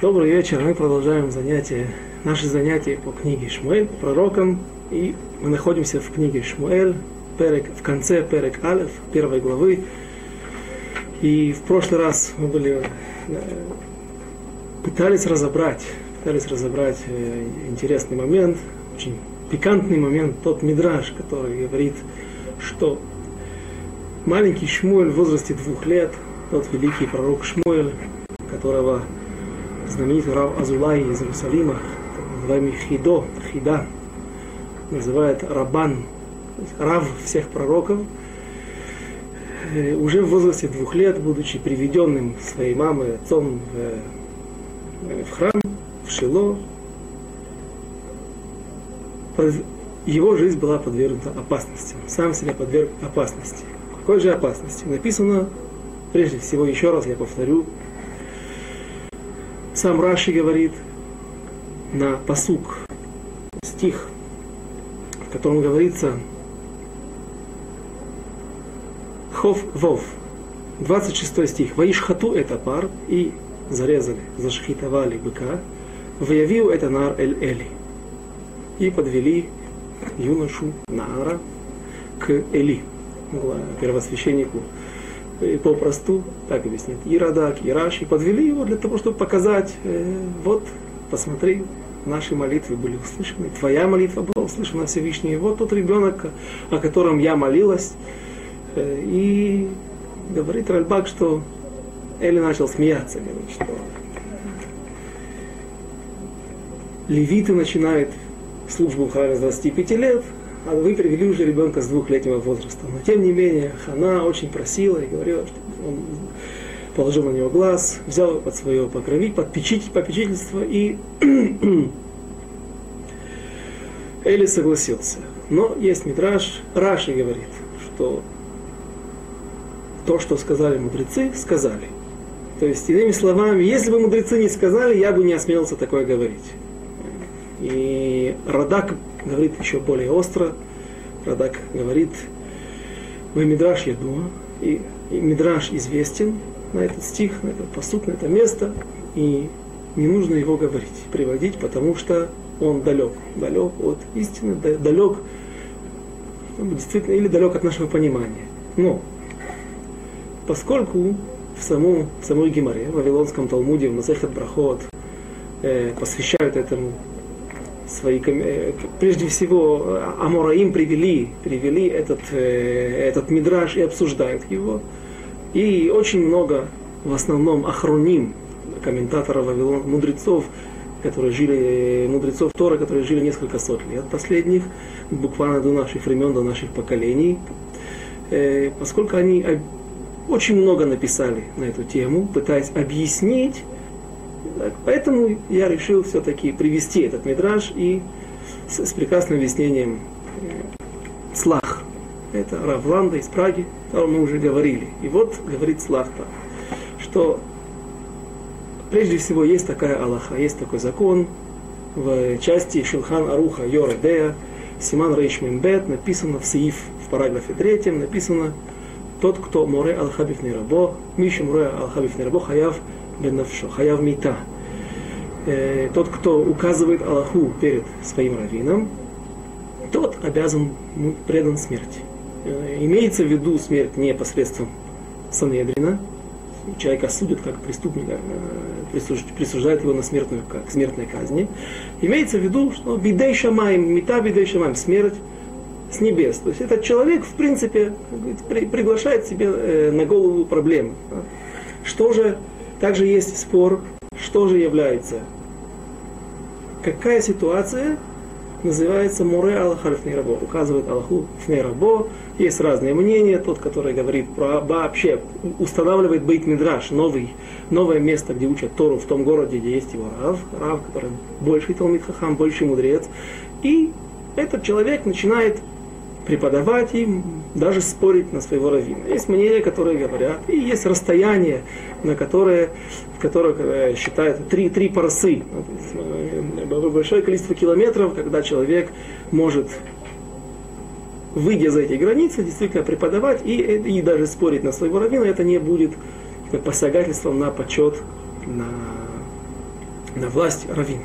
Добрый вечер. Мы продолжаем занятия, наши занятия по книге Шмуэль, пророкам. И мы находимся в книге Шмуэль, перек, в конце Перек Алев, первой главы. И в прошлый раз мы были, э, пытались разобрать, пытались разобрать э, интересный момент, очень пикантный момент, тот мидраж, который говорит, что маленький Шмуэль в возрасте двух лет, тот великий пророк Шмуэль, которого знаменитый Рав Азулай из Иерусалима, называемый Хидо, Хида, называет Рабан, Рав всех пророков, э, уже в возрасте двух лет, будучи приведенным своей мамой, отцом в, э, в храм, в Шило, его жизнь была подвергнута опасности. Сам себя подверг опасности. Какой же опасности? Написано, прежде всего, еще раз я повторю, сам Раши говорит на посук, стих, в котором говорится Хов Вов, 26 стих. Ваишхату это пар и зарезали, зашхитовали быка, выявил это нар эль эли. И подвели юношу Наара к Эли, первосвященнику и попросту, так объяснит, и Радак, и Раши, подвели его для того, чтобы показать, э, вот, посмотри, наши молитвы были услышаны, твоя молитва была услышана Всевышний, вот тот ребенок, о котором я молилась, э, и говорит Ральбак, что Эли начал смеяться, говорит, что левиты начинают службу храме с 25 лет, а вы привели уже ребенка с двухлетнего возраста. Но тем не менее, Хана очень просила и говорила, что он положил на него глаз, взял его под свое покрови, под попечительство, и Эли согласился. Но есть мидраж, Раши говорит, что то, что сказали мудрецы, сказали. То есть, иными словами, если бы мудрецы не сказали, я бы не осмелился такое говорить. И Радак говорит еще более остро. Радак говорит, вы Мидраш Ядуа, и, и Мидраш известен на этот стих, на этот посуд, на это место, и не нужно его говорить, приводить, потому что он далек, далек от истины, далек, ну, действительно, или далек от нашего понимания. Но, поскольку в, самом, в самой Гимаре, в Вавилонском Талмуде, в Масехет Брахот, э, посвящают этому свои, э, прежде всего, Амораим привели, привели этот, э, этот мидраж и обсуждают его. И очень много, в основном, охроним, комментаторов Вавилон, мудрецов, которые жили, мудрецов Тора, которые жили несколько сот лет последних, буквально до наших времен, до наших поколений, э, поскольку они очень много написали на эту тему, пытаясь объяснить Поэтому я решил все-таки привести этот мидраж и с, с прекрасным объяснением э, Слах. Это Равланда из Праги, котором мы уже говорили. И вот говорит Слах так, что прежде всего есть такая Аллаха, есть такой закон в части Шилхан Аруха Йоредея, Симан Рейш Мембет, написано в Саиф, в параграфе третьем, написано тот, кто море алхабив рабо, миша море алхабив рабо, хаяв бенавшо, хаяв мита. Э, тот, кто указывает Аллаху перед своим раввином, тот обязан предан смерти. Э, имеется в виду смерть не посредством Санедрина, человека судят как преступника, э, присуждают его на смертную, как смертной казни. Имеется в виду, что бидей шамаем, мета бидей шамаем, смерть с небес. То есть этот человек, в принципе, приглашает себе на голову проблемы. Что же также есть спор, что же является, какая ситуация называется море Аллаха рабо, указывает Аллаху рабо. Есть разные мнения. Тот, который говорит про вообще устанавливает бейт мидраш, новый, новое место, где учат Тору в том городе, где есть его Рав, Рав, который больший Талмит Хахам, больший мудрец. И этот человек начинает преподавать им, даже спорить на своего раввина. Есть мнения, которые говорят, и есть расстояние, на которое, в которых э, считают три, три парсы, ну, большое количество километров, когда человек может выйдя за эти границы, действительно преподавать и, и даже спорить на своего раввина, это не будет посягательством на почет, на на власть равина.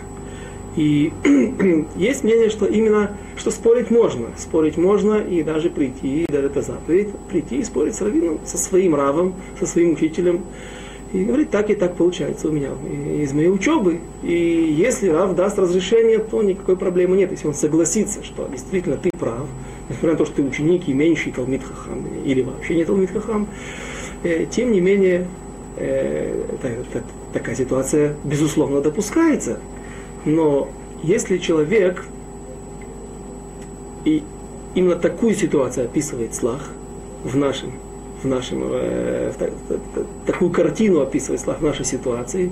И есть мнение, что именно, что спорить можно. Спорить можно и даже прийти, и даже это заповедь, прийти и спорить с раввином, со своим равом, со своим учителем. И говорит, так и так получается у меня из моей учебы. И если Рав даст разрешение, то никакой проблемы нет. Если он согласится, что действительно ты прав, несмотря на то, что ты ученик и меньший Талмит Хахам, или вообще не Талмит Хахам, э, тем не менее, э, такая ситуация, безусловно, допускается. Но если человек и именно такую ситуацию описывает Слах в нашем, в нашем, э, в, такую картину описывает Слах в нашей ситуации,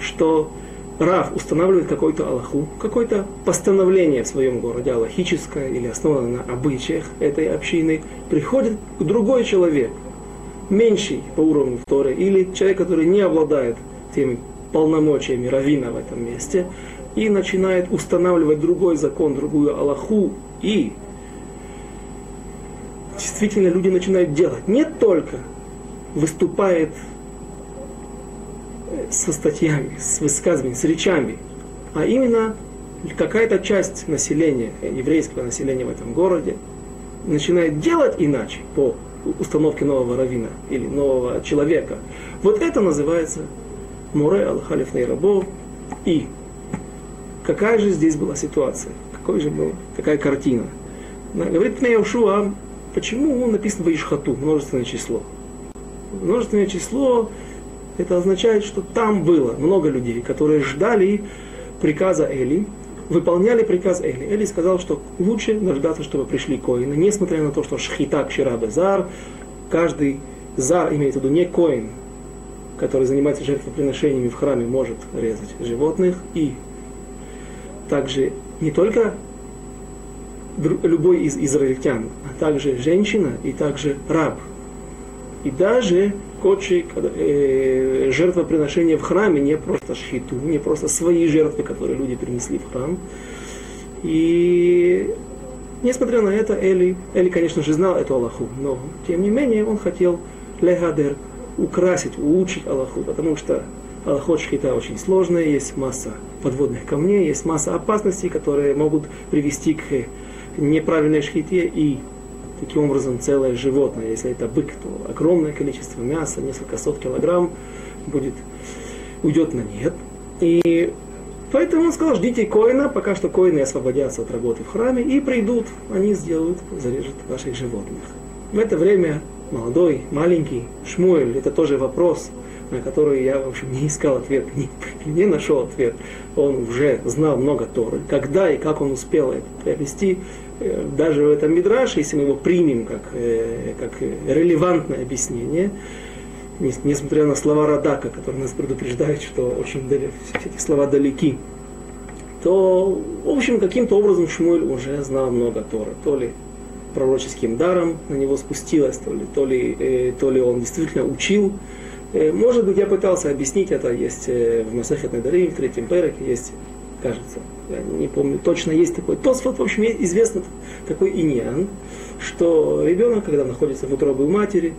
что Рав устанавливает какой-то Аллаху, какое-то постановление в своем городе, аллахическое или основанное на обычаях этой общины, приходит другой человек, меньший по уровню Торы, или человек, который не обладает теми полномочиями равина в этом месте, и начинает устанавливать другой закон, другую Аллаху, и действительно люди начинают делать. Не только выступает э, со статьями, с высказываниями, с речами, а именно какая-то часть населения, еврейского населения в этом городе, начинает делать иначе по установке нового равина или нового человека. Вот это называется Муре Алхалиф Нейрабо и Какая же здесь была ситуация? Какой же был, какая картина? Говорит Пнеяушуа, почему написано Ваишхату, множественное число? Множественное число, это означает, что там было много людей, которые ждали приказа Эли, выполняли приказ Эли. Эли сказал, что лучше дождаться, чтобы пришли коины, несмотря на то, что шхита кширабе зар, каждый зар, имеется в виду не коин, который занимается жертвоприношениями в храме, может резать животных, и также не только любой из израильтян, а также женщина и также раб. И даже кочи, э, жертвоприношения в храме, не просто шхиту, не просто свои жертвы, которые люди принесли в храм. И несмотря на это, Эли, Эли, конечно же, знал эту Аллаху, но тем не менее он хотел легадер украсить, улучшить Аллаху, потому что Аллахот шхита очень сложная, есть масса подводных камней, есть масса опасностей, которые могут привести к неправильной шхите и таким образом целое животное, если это бык, то огромное количество мяса, несколько сот килограмм будет, уйдет на нет. И поэтому он сказал, ждите коина, пока что коины освободятся от работы в храме и придут, они сделают, зарежут ваших животных. В это время молодой, маленький Шмуэль, это тоже вопрос – на которую я, в общем, не искал ответ, не, не нашел ответ. Он уже знал много Торы. Когда и как он успел это приобрести, э, даже в этом Мидраше, если мы его примем как, э, как релевантное объяснение, несмотря на слова Радака, которые нас предупреждают, что очень далеко, все эти слова далеки, то, в общем, каким-то образом Шмуэль уже знал много Торы. То ли пророческим даром на него спустилось, то ли, то ли, э, то ли он действительно учил, Э, может быть, я пытался объяснить это, есть э, в Масахет Надарим, в третьем Переке, есть, кажется, я не помню, точно есть такой Тосфот, в общем, известно такой иньян, что ребенок, когда находится в утробе у матери,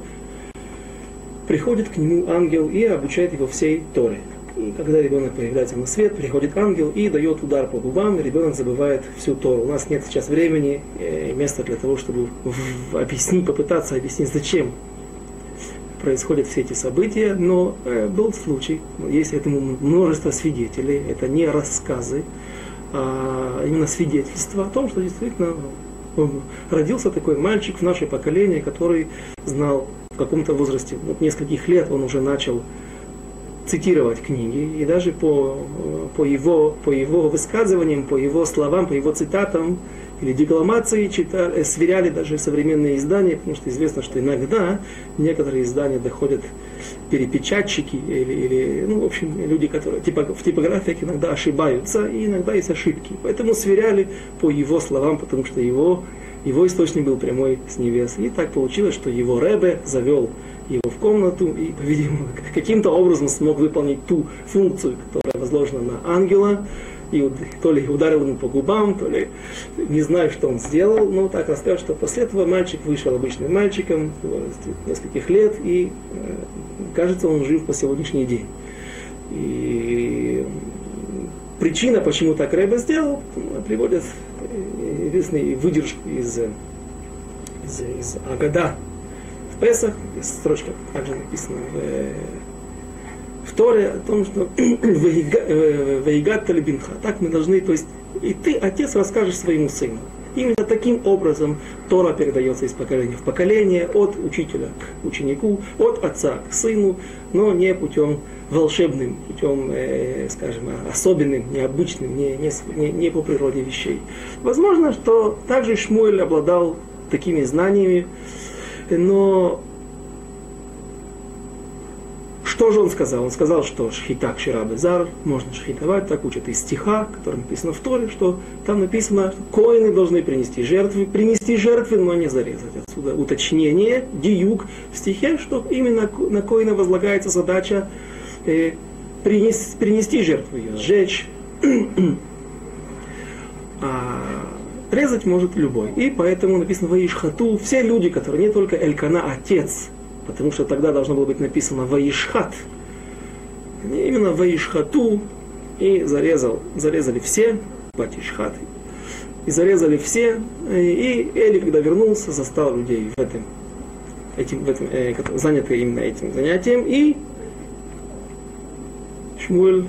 приходит к нему ангел и обучает его всей Торе. И когда ребенок появляется на свет, приходит ангел и дает удар по губам, и ребенок забывает всю Тору. У нас нет сейчас времени и э, места для того, чтобы объяснить, попытаться объяснить, зачем происходят все эти события, но э, был случай, есть этому множество свидетелей, это не рассказы, а именно свидетельства о том, что действительно родился такой мальчик в наше поколение, который знал в каком-то возрасте, вот нескольких лет он уже начал цитировать книги, и даже по, по, его, по его высказываниям, по его словам, по его цитатам, или декламации читали, э, сверяли даже современные издания, потому что известно, что иногда некоторые издания доходят перепечатчики или, или ну, в общем, люди, которые типа, в типографиях иногда ошибаются, и иногда есть ошибки. Поэтому сверяли по его словам, потому что его, его источник был прямой с небес. И так получилось, что его Ребе завел его в комнату и, по-видимому, каким-то образом смог выполнить ту функцию, которая возложена на ангела, и то ли ударил ему по губам, то ли не знаю, что он сделал, но так рассказывают, что после этого мальчик вышел обычным мальчиком, нескольких лет, и кажется, он жив по сегодняшний день. И причина, почему так Рэбе сделал, приводят известный выдержку из, из, из Агада в Песах, строчка также написано в, в Торе о том, что «Ваигат талибинха». Так мы должны, то есть и ты, отец, расскажешь своему сыну. Именно таким образом Тора передается из поколения в поколение, от учителя к ученику, от отца к сыну, но не путем волшебным, путем, э, скажем, особенным, необычным, не, не, не по природе вещей. Возможно, что также Шмуэль обладал такими знаниями, но что же он сказал? Он сказал, что шхита кшира можно шхитовать, так учат из стиха, который написано в Торе, что там написано, что коины должны принести жертвы, принести жертвы, но не зарезать. Отсюда уточнение, диюк в стихе, что именно на коина возлагается задача э, принес, принести жертву, ее сжечь. а резать может любой. И поэтому написано Ваишхату, все люди, которые не только Элькана, отец, потому что тогда должно было быть написано Ваишхат. Именно Ваишхату и зарезал, зарезали все, Батишхат, и зарезали все, и Эли, когда вернулся, застал людей в этом, этим, в этом э, заняты именно этим занятием, и Шмуэль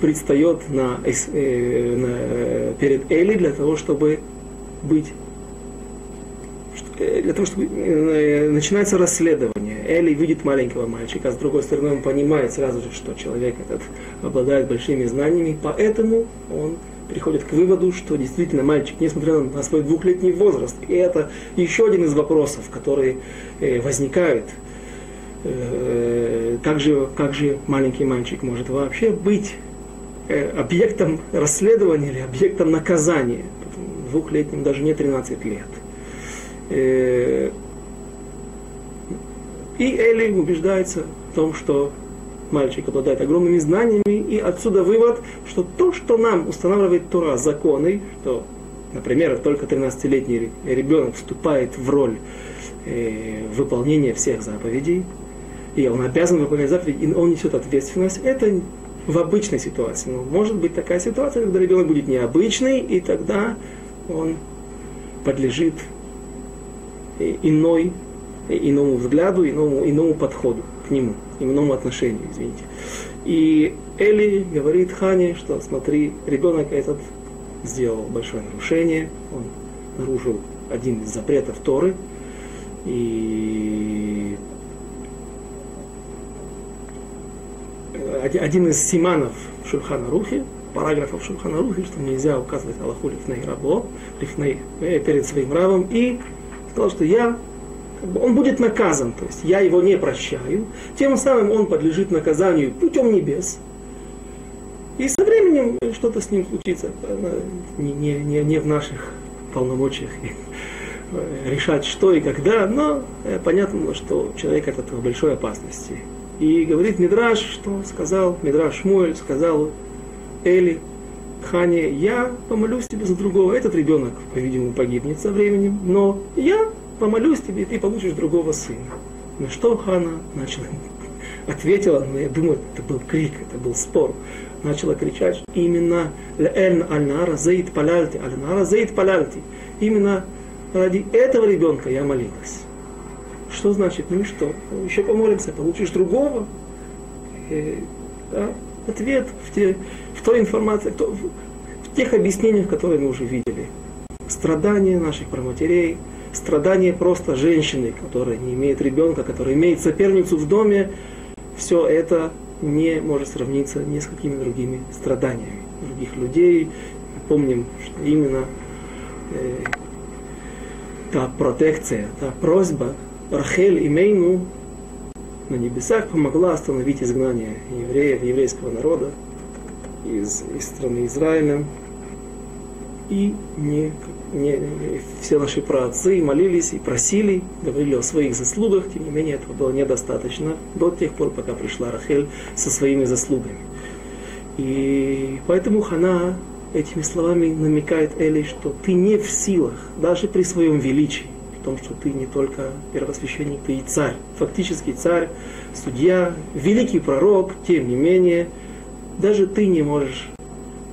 предстает на, э, на, перед Эли для того, чтобы быть Э, для того, чтобы э, начинается расследование. Эли видит маленького мальчика, а с другой стороны он понимает сразу же, что человек этот обладает большими знаниями, поэтому он приходит к выводу, что действительно мальчик, несмотря на свой двухлетний возраст, и это еще один из вопросов, которые э, возникают, как же, как же маленький мальчик может вообще быть объектом расследования или объектом наказания. Двухлетним даже не 13 лет. Э, и Эли убеждается в том, что мальчик обладает огромными знаниями, и отсюда вывод, что то, что нам устанавливает Тора законы, что, например, только 13-летний ребенок вступает в роль э, выполнения всех заповедей, и он обязан выполнять заповеди, и он несет ответственность, это в обычной ситуации. Но может быть такая ситуация, когда ребенок будет необычный, и тогда он подлежит иной, иному взгляду, иному, иному подходу к нему, иному отношению, извините. И Эли говорит Хане, что смотри, ребенок этот сделал большое нарушение, он нарушил один из запретов Торы, и один из симанов Шульхана Рухи, параграфов Шульхана Рухи, что нельзя указывать Аллаху лифней рабо, лифней, э, перед своим рабом, и сказал, что я, как бы, он будет наказан, то есть я его не прощаю, тем самым он подлежит наказанию путем небес. И со временем что-то с ним случится, не, не, не, не в наших полномочиях решать, что и когда, но э, понятно, что человек от этого большой опасности. И говорит Мидраш, что сказал, Мидраш Шмуэль сказал Эли, Хане, я помолюсь тебе за другого. Этот ребенок, по-видимому, погибнет со временем, но я помолюсь тебе, и ты получишь другого сына. На что Хана начала, ответила, но я думаю, это был крик, это был спор. Начала кричать, именно «Л'эльн аль-нара зейт паляльти, аль-нара зейт паляльти». Именно ради этого ребенка я молилась. Что значит? Ну и что? Еще помолимся, получишь другого. И, э, да? Ответ в те в той информации, в тех объяснениях, которые мы уже видели. Страдания наших проматерей, страдания просто женщины, которая не имеет ребенка, которая имеет соперницу в доме, все это не может сравниться ни с какими другими страданиями других людей. Помним, что именно э, та протекция, та просьба Рахель и Мейну на небесах помогла остановить изгнание евреев, еврейского народа из, из страны Израиля. И не, не, все наши праотцы молились и просили, говорили о своих заслугах, тем не менее этого было недостаточно до тех пор, пока пришла Рахель со своими заслугами. И поэтому Хана этими словами намекает Эли, что ты не в силах, даже при своем величии, в том, что ты не только первосвященник, ты и царь, фактически царь, судья, великий пророк, тем не менее – даже ты не можешь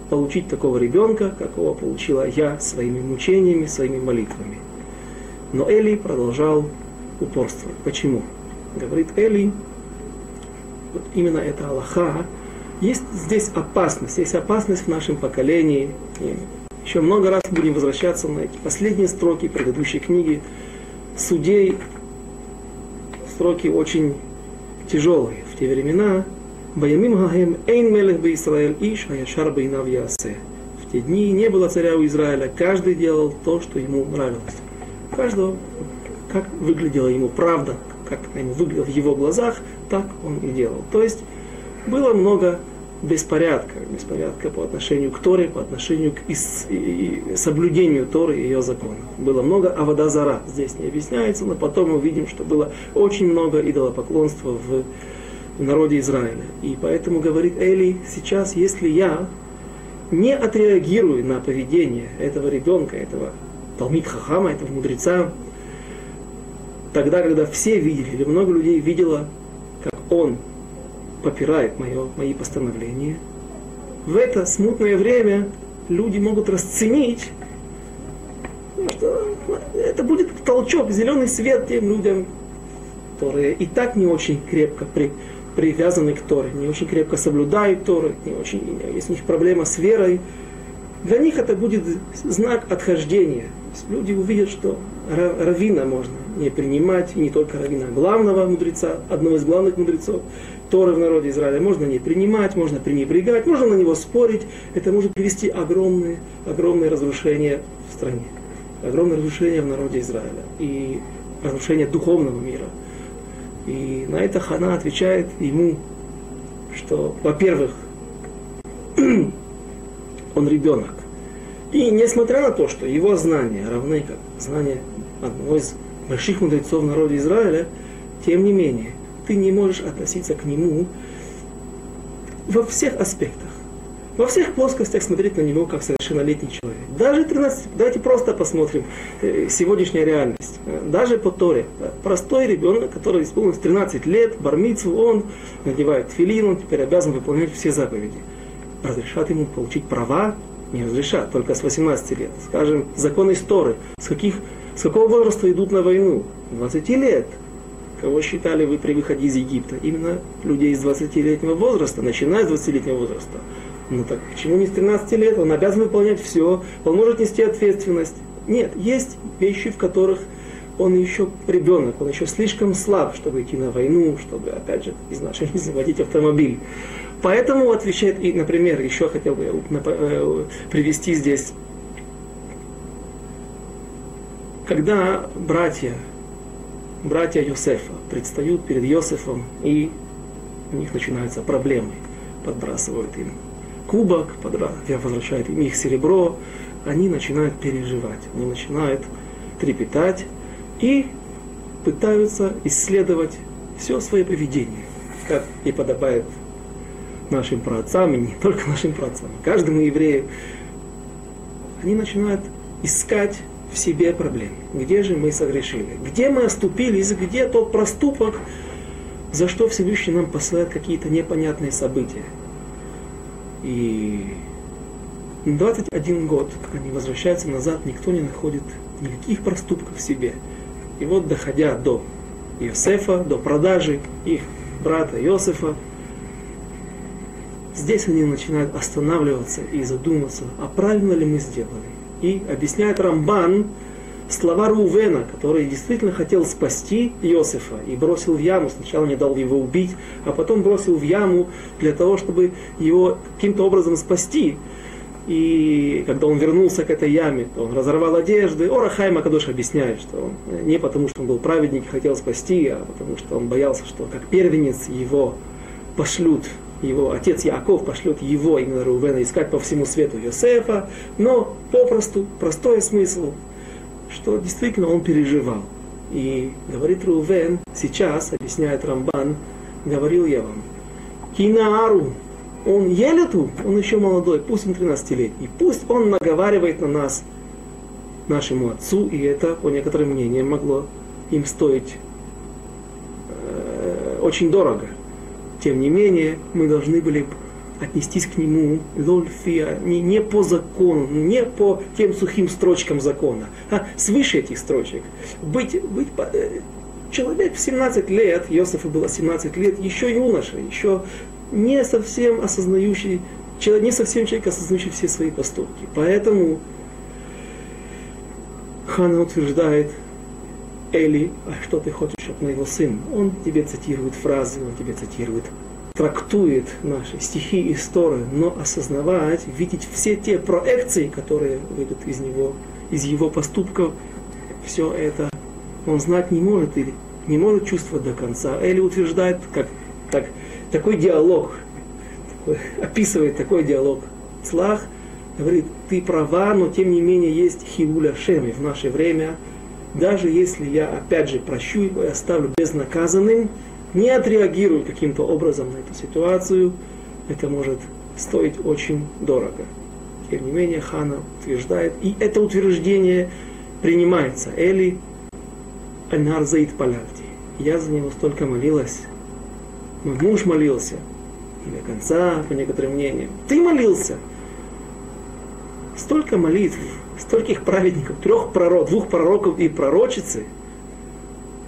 получить такого ребенка, какого получила я своими мучениями, своими молитвами. Но Эли продолжал упорствовать. Почему? Говорит Эли, вот именно это Аллаха, есть здесь опасность, есть опасность в нашем поколении. И еще много раз будем возвращаться на эти последние строки предыдущей книги. Судей строки очень тяжелые. В те времена Баямим Гахем Эйн Мелех бы Исраэль Иш Аяшар Бейнав Ясе. В те дни не было царя у Израиля, каждый делал то, что ему нравилось. Каждого, как выглядела ему правда, как ему выглядело в его глазах, так он и делал. То есть было много беспорядка, беспорядка по отношению к Торе, по отношению к ис, и, соблюдению Торы и ее законов. Было много авадазара, здесь не объясняется, но потом мы увидим, что было очень много идолопоклонства в народе Израиля. И поэтому говорит Эли, сейчас, если я не отреагирую на поведение этого ребенка, этого Талмит Хахама, этого мудреца, тогда, когда все видели, или много людей видело, как он попирает мое, мои постановления, в это смутное время люди могут расценить, что это будет толчок, зеленый свет тем людям, которые и так не очень крепко при, привязаны к Торе, не очень крепко соблюдают Торы, не очень, есть у них проблема с верой, для них это будет знак отхождения. Люди увидят, что равина можно не принимать, не только равина главного мудреца, одного из главных мудрецов Торы в народе Израиля, можно не принимать, можно пренебрегать, можно на него спорить. Это может привести огромные, огромные разрушения в стране, огромное разрушение в народе Израиля и разрушение духовного мира – и на это Хана отвечает ему, что, во-первых, он ребенок. И несмотря на то, что его знания равны как знания одного из больших мудрецов в народе Израиля, тем не менее, ты не можешь относиться к нему во всех аспектах во всех плоскостях смотреть на него как совершеннолетний человек. Даже 13, давайте просто посмотрим э, сегодняшняя реальность. Даже по Торе. Простой ребенок, который исполнилось 13 лет, бармицу, он надевает филин, он теперь обязан выполнять все заповеди. Разрешат ему получить права? Не разрешат, только с 18 лет. Скажем, законы Торы. С, каких, с какого возраста идут на войну? 20 лет. Кого считали вы при выходе из Египта? Именно людей из 20-летнего возраста, начиная с 20-летнего возраста. Ну так почему не с 13 лет? Он обязан выполнять все, он может нести ответственность. Нет, есть вещи, в которых он еще ребенок, он еще слишком слаб, чтобы идти на войну, чтобы, опять же, из нашей жизни водить автомобиль. Поэтому отвечает, и, например, еще хотел бы э, привести здесь, когда братья, братья Йосефа предстают перед Йосефом, и у них начинаются проблемы, подбрасывают им кубок, возвращает им их серебро, они начинают переживать, они начинают трепетать и пытаются исследовать все свое поведение, как и подобает нашим праотцам, и не только нашим праотцам, каждому еврею. Они начинают искать в себе проблемы. Где же мы согрешили? Где мы оступились? Где тот проступок, за что Всевышний нам посылает какие-то непонятные события? И 21 год, как они возвращаются назад, никто не находит никаких проступков в себе. И вот, доходя до Иосифа, до продажи их брата Иосифа, здесь они начинают останавливаться и задуматься, а правильно ли мы сделали. И объясняет Рамбан, слова Рувена, который действительно хотел спасти Иосифа и бросил в яму, сначала не дал его убить, а потом бросил в яму для того, чтобы его каким-то образом спасти. И когда он вернулся к этой яме, то он разорвал одежды. Ора Хайма Кадош объясняет, что он не потому, что он был праведник и хотел спасти, а потому что он боялся, что как первенец его пошлют его отец Яков пошлет его, именно Рувена, искать по всему свету Йосефа, но попросту, простой смысл, что действительно он переживал. И говорит Рувен, сейчас, объясняет Рамбан, говорил я вам, Кинаару, он елету, он еще молодой, пусть он 13-летний, пусть он наговаривает на нас, нашему отцу, и это, по некоторым мнениям, могло им стоить э, очень дорого. Тем не менее, мы должны были отнестись к нему лольфия, не, не по закону, не по тем сухим строчкам закона, а свыше этих строчек. Быть, быть э, человек в 17 лет, Иосифу было 17 лет, еще юноша, еще не совсем осознающий, не совсем человек, осознающий все свои поступки. Поэтому Хана утверждает, Эли, а что ты хочешь от моего сына? Он тебе цитирует фразы, он тебе цитирует, трактует наши стихи и истории, но осознавать, видеть все те проекции, которые выйдут из него, из его поступков, все это он знать не может или не может чувствовать до конца. Эли утверждает, как так, такой диалог, такой, описывает такой диалог. Слах говорит, ты права, но тем не менее есть хиуля шеми в наше время – даже если я опять же прощу его и оставлю безнаказанным, не отреагирую каким-то образом на эту ситуацию, это может стоить очень дорого. Тем не менее, Хана утверждает, и это утверждение принимается. Эли Анарзаид Палявти. Я за него столько молилась. Мой муж молился. И до конца, по некоторым мнениям. Ты молился. Столько молитв стольких праведников, трех пророков, двух пророков и пророчицы,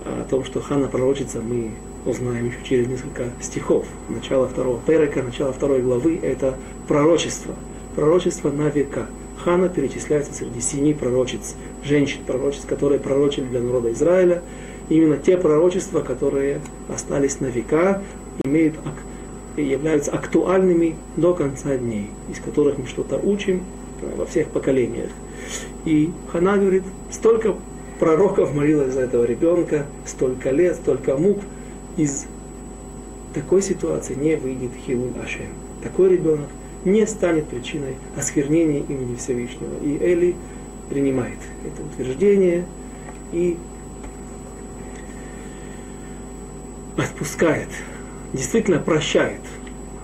о том, что Хана пророчица, мы узнаем еще через несколько стихов. Начало второго перека, начало второй главы – это пророчество. Пророчество на века. Хана перечисляется среди семи пророчиц, женщин пророчиц, которые пророчили для народа Израиля. Именно те пророчества, которые остались на века, имеют, являются актуальными до конца дней, из которых мы что-то учим во всех поколениях. И Хана говорит, столько пророков молилась за этого ребенка, столько лет, столько мук. Из такой ситуации не выйдет Хилуль Ашем. Такой ребенок не станет причиной осквернения имени Всевышнего. И Эли принимает это утверждение и отпускает, действительно прощает –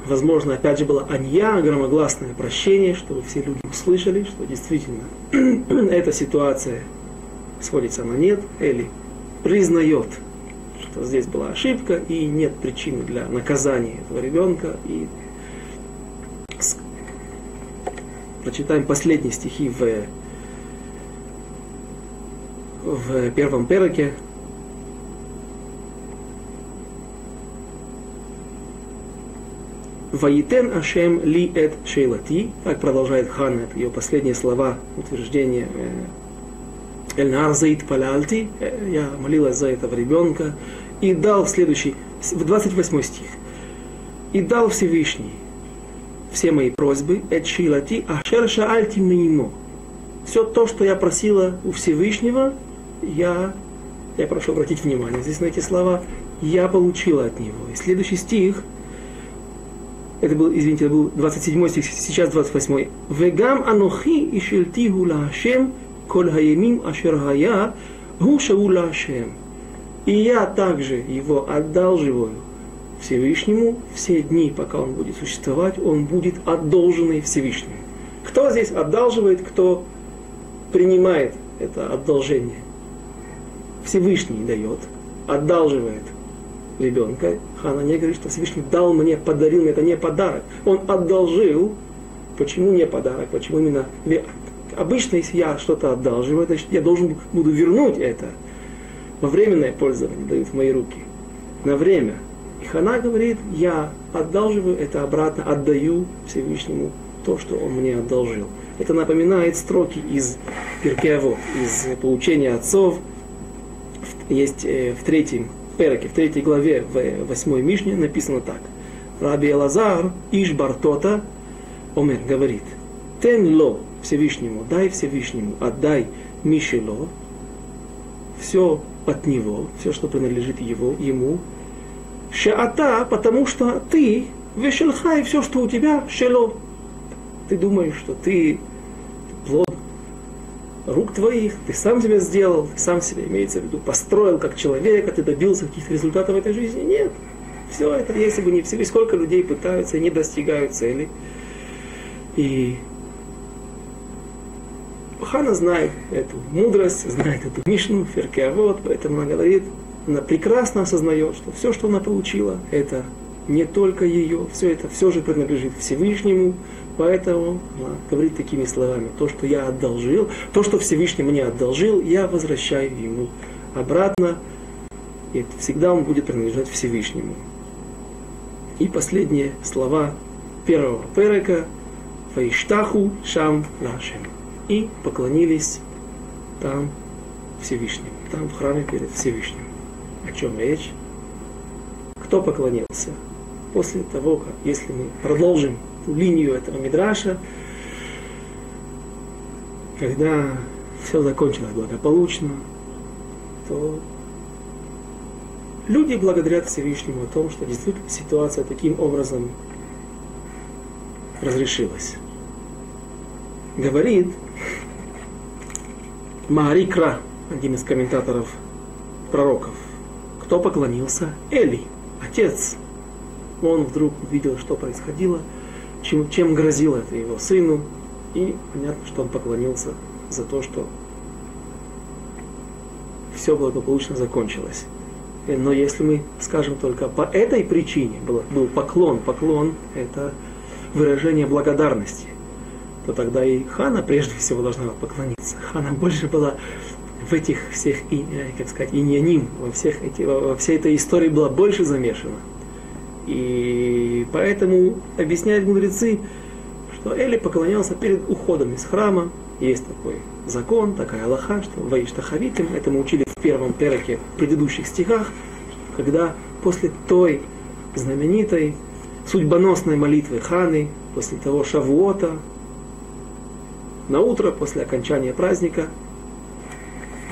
возможно, опять же, было анья, громогласное прощение, чтобы все люди услышали, что действительно эта ситуация сводится на нет, или признает, что здесь была ошибка и нет причины для наказания этого ребенка. И прочитаем последние стихи в, в первом пероке, Ваитен Ашем ли эт шейлати, так продолжает Хан, это ее последние слова, утверждение Эльнар Заид Палялти, я молилась за этого ребенка, и дал следующий, в 28 стих, и дал Всевышний все мои просьбы, эт шейлати, ашер шаальти. Все то, что я просила у Всевышнего, я, я прошу обратить внимание здесь на эти слова, я получила от него. И следующий стих – это был, извините, это был 27 стих, сейчас 28. Вегам анохи и шельтигу лашем коль хаемим ашер хая гу шау лашем. И я также его отдал живою Всевышнему все дни, пока он будет существовать, он будет одолженный Всевышнему. Кто здесь одалживает, кто принимает это одолжение? Всевышний дает, одалживает ребенка, Хана не говорит, что Всевышний дал мне, подарил мне, это не подарок. Он одолжил. Почему не подарок? Почему именно... Обычно, если я что-то одалживаю, значит, я должен буду вернуть это. Во временное пользование дают в мои руки. На время. И Хана говорит, я одалживаю это обратно, отдаю Всевышнему то, что он мне одолжил. Это напоминает строки из Перкево, из получения отцов. Есть э, в третьем Переке, в третьей главе, в восьмой Мишне написано так. Раби Элазар, Иш Бартота, Омер говорит, Тен ло Всевышнему, дай Всевышнему, отдай Мишело, все от него, все, что принадлежит его, ему, Шаата, потому что ты, Вешелхай, все, что у тебя, Шело. Ты думаешь, что ты плод рук твоих, ты сам себя сделал, ты сам себя, имеется в виду, построил как человека, ты добился каких-то результатов в этой жизни. Нет. Все это, если бы не все, сколько людей пытаются и не достигают цели. И Хана знает эту мудрость, знает эту Мишну, Феркеавод, поэтому она говорит, она прекрасно осознает, что все, что она получила, это не только ее, все это все же принадлежит Всевышнему, поэтому она говорит такими словами, то, что я одолжил, то, что Всевышний мне одолжил, я возвращаю ему обратно, и всегда он будет принадлежать Всевышнему. И последние слова первого перека Фаиштаху Шам Лашем. И поклонились там Всевышнему, там в храме перед Всевышним. О чем речь? Кто поклонился? После того, как, если мы продолжим линию этого Мидраша, когда все закончилось благополучно, то люди благодарят Всевышнему о том, что действительно ситуация таким образом разрешилась. Говорит Маарикра, один из комментаторов пророков, кто поклонился? Эли, отец. Он вдруг увидел, что происходило, чем, чем грозило это его сыну, и понятно, что он поклонился за то, что все благополучно закончилось. Но если мы скажем только по этой причине, был, был поклон, поклон это выражение благодарности, то тогда и Хана прежде всего должна поклониться. Хана больше была в этих всех, э, как сказать, иньяним, во, всех эти, во всей этой истории была больше замешана. И поэтому объясняют мудрецы, что Эли поклонялся перед уходом из храма. Есть такой закон, такая Аллаха, что Ваиштахавитим, это мы учили в первом переке, в предыдущих стихах, когда после той знаменитой судьбоносной молитвы Ханы, после того Шавуота, на утро, после окончания праздника,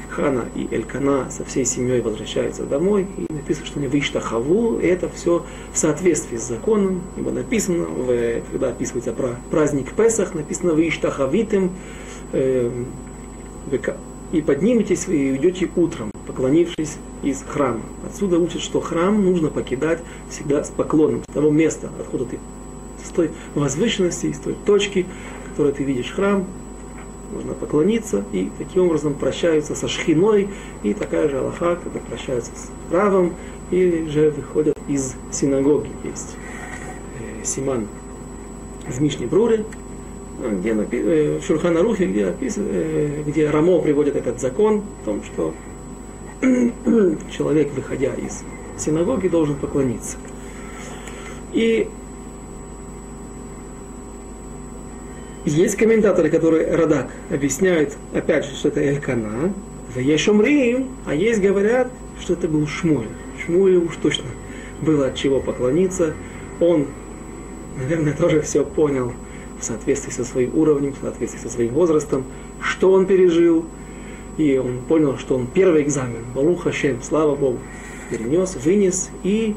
Хана и Элькана со всей семьей возвращаются домой, и написано, что они вышли хаву, и это все в соответствии с законом, ибо написано, в, когда описывается про праздник Песах, написано «Вышта хавитым», э, и подниметесь вы и уйдете утром, поклонившись из храма. Отсюда учат, что храм нужно покидать всегда с поклоном, с того места, откуда ты, с той возвышенности, с той точки, которой ты видишь храм, нужно поклониться, и таким образом прощаются со шхиной, и такая же Аллаха, когда прощаются с Равом, или же выходят из синагоги. Есть э, Симан в Мишне Бруре, где напи- э, в Шурханарухе, где, опис- э, где Рамо приводит этот закон о том, что человек, выходя из синагоги, должен поклониться. И Есть комментаторы, которые Радак объясняют, опять же, что это Элькана, Ешумрим, а есть говорят, что это был Шмуль. Шмуль уж точно было от чего поклониться. Он, наверное, тоже все понял в соответствии со своим уровнем, в соответствии со своим возрастом, что он пережил. И он понял, что он первый экзамен, Балуха Шем, слава Богу, перенес, вынес, и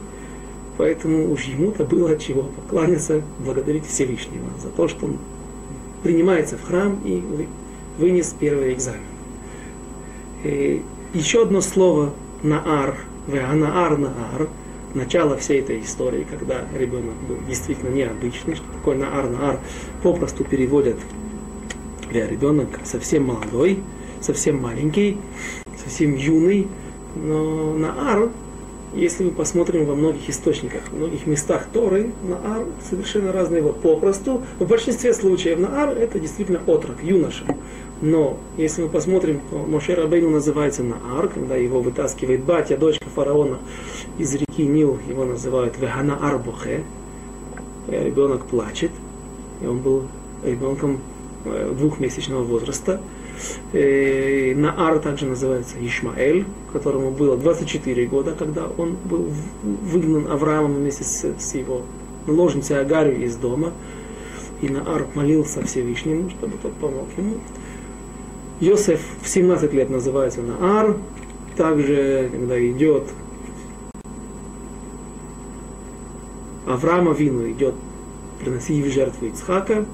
поэтому уж ему-то было от чего покланяться, благодарить Всевышнего за то, что он принимается в храм и вынес первый экзамен. И еще одно слово наар, веанаар наар, начало всей этой истории, когда ребенок был действительно необычный, что такое наар наар, попросту переводят для ребенок совсем молодой, совсем маленький, совсем юный, но наар если мы посмотрим во многих источниках, в многих местах Торы, Наар совершенно разные его попросту. В большинстве случаев Наар это действительно отрок, юноша. Но если мы посмотрим, то Моше Рабейну называется Наар, когда его вытаскивает батя, дочка фараона из реки Нил, его называют Вехана Арбухе. Ребенок плачет, и он был ребенком э, двухмесячного возраста. Э, Наар также называется Ишмаэль, которому было 24 года, когда он был выгнан Авраамом вместе с, с его наложницей Агарью из дома. И Наар молился Всевышнему, чтобы тот помог ему. Йосеф в 17 лет называется Наар. Также, когда идет Авраама Вину идет приносить в жертву Ицхака,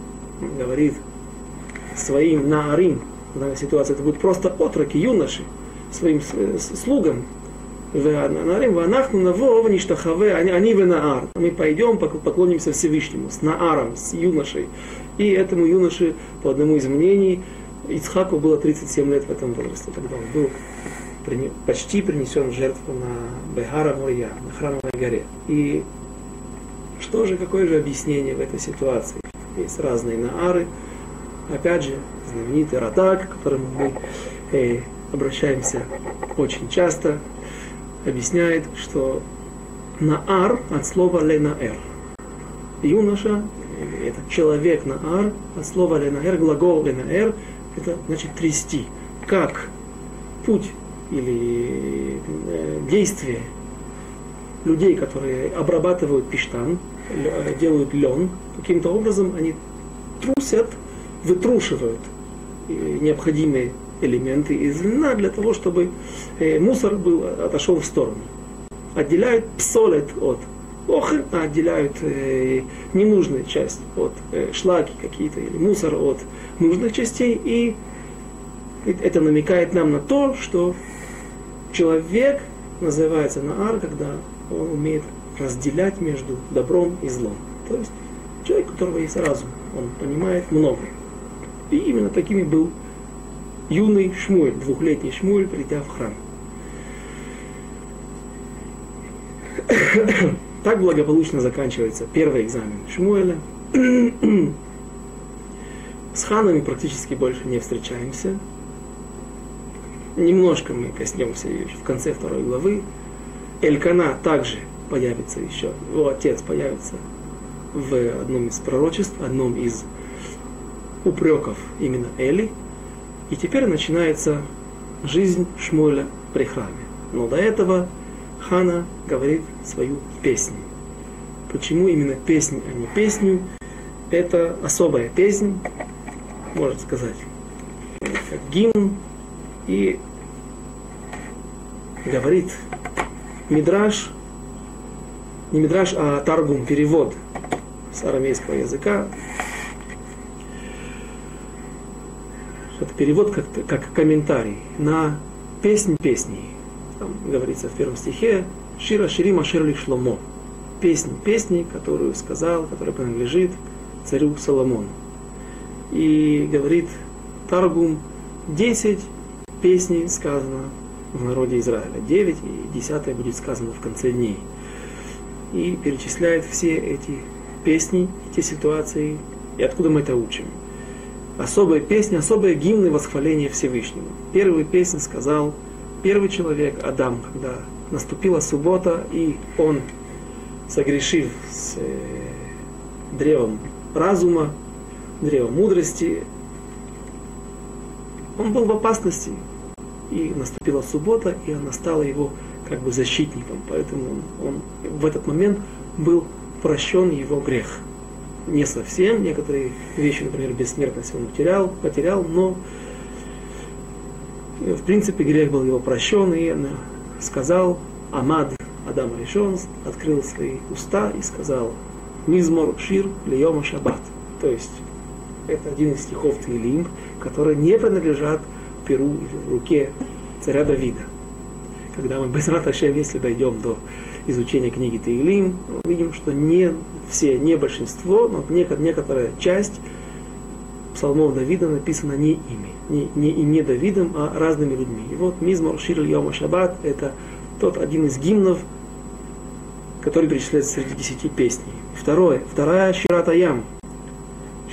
он говорит своим Наарим, данной ситуации это будет просто отроки, юноши, своим слугам. Наво ништахаве, они в Наар. Мы пойдем, поклонимся Всевышнему, с Нааром, с юношей. И этому юноше, по одному из мнений, Ицхаку было 37 лет в этом возрасте, когда он был почти принесен в жертву на Бехара Мория, на храмовой горе. И Что же, какое же объяснение в этой ситуации? Есть разные наары. Опять же, знаменитый Радак, к которому мы э, обращаемся очень часто, объясняет, что наар от слова ленаэр. Юноша, это человек наар, от слова ленаэр, глагол ленаэр, это значит трясти. Как путь или э, действие людей, которые обрабатывают пиштан, э, делают лен, каким-то образом они трусят, вытрушивают э, необходимые элементы из льна для того, чтобы мусор был, отошел в сторону. Отделяют псолет от охр, а отделяют э, ненужную часть от э, шлаки какие-то или мусор от нужных частей и это намекает нам на то, что человек называется наар, когда он умеет разделять между добром и злом. То есть человек, у которого есть разум, он понимает многое. И именно такими был юный Шмуэль, двухлетний Шмуэль, придя в храм. Так благополучно заканчивается первый экзамен Шмуэля. С ханами практически больше не встречаемся. Немножко мы коснемся ее в конце второй главы. Элькана также появится еще, его отец появится в одном из пророчеств, одном из упреков именно Эли. И теперь начинается жизнь Шмуэля при храме. Но до этого Хана говорит свою песню. Почему именно песнь, а не песню? Это особая песнь, можно сказать, как гимн, и говорит Мидраш, не Мидраш, а Таргум, перевод с арамейского языка. Это перевод как, как комментарий на песнь песней. Там говорится в первом стихе Шира Ширима Шерли Шломо. Песнь песни, которую сказал, которая принадлежит царю Соломону. И говорит Таргум, 10 песни сказано в народе Израиля. 9 и 10 будет сказано в конце дней. И перечисляет все эти песни, эти ситуации, и откуда мы это учим. Особая песня, особые гимны восхваления Всевышнего. Первую песню сказал первый человек, Адам, когда наступила суббота, и он, согрешив с э, древом разума, древом мудрости, он был в опасности, и наступила суббота, и она стала его как бы защитником. Поэтому он, он в этот момент был прощен его грех. Не совсем, некоторые вещи, например, бессмертность он потерял, потерял, но в принципе грех был его прощен, и он сказал, Амад Адам решен, открыл свои уста и сказал, Мизмор Шир Лейома Шаббат. То есть это один из стихов Тилим, которые не принадлежат перу или руке царя Давида. Когда мы без Раташем, если дойдем до изучения книги Таилим, видим, что не все, не большинство, но некоторая часть псалмов Давида написана не ими, не, не, и не Давидом, а разными людьми. И вот Мизмор Шир Йома Шаббат – это тот один из гимнов, который перечисляется среди десяти песней. Второе, вторая Шират Аям.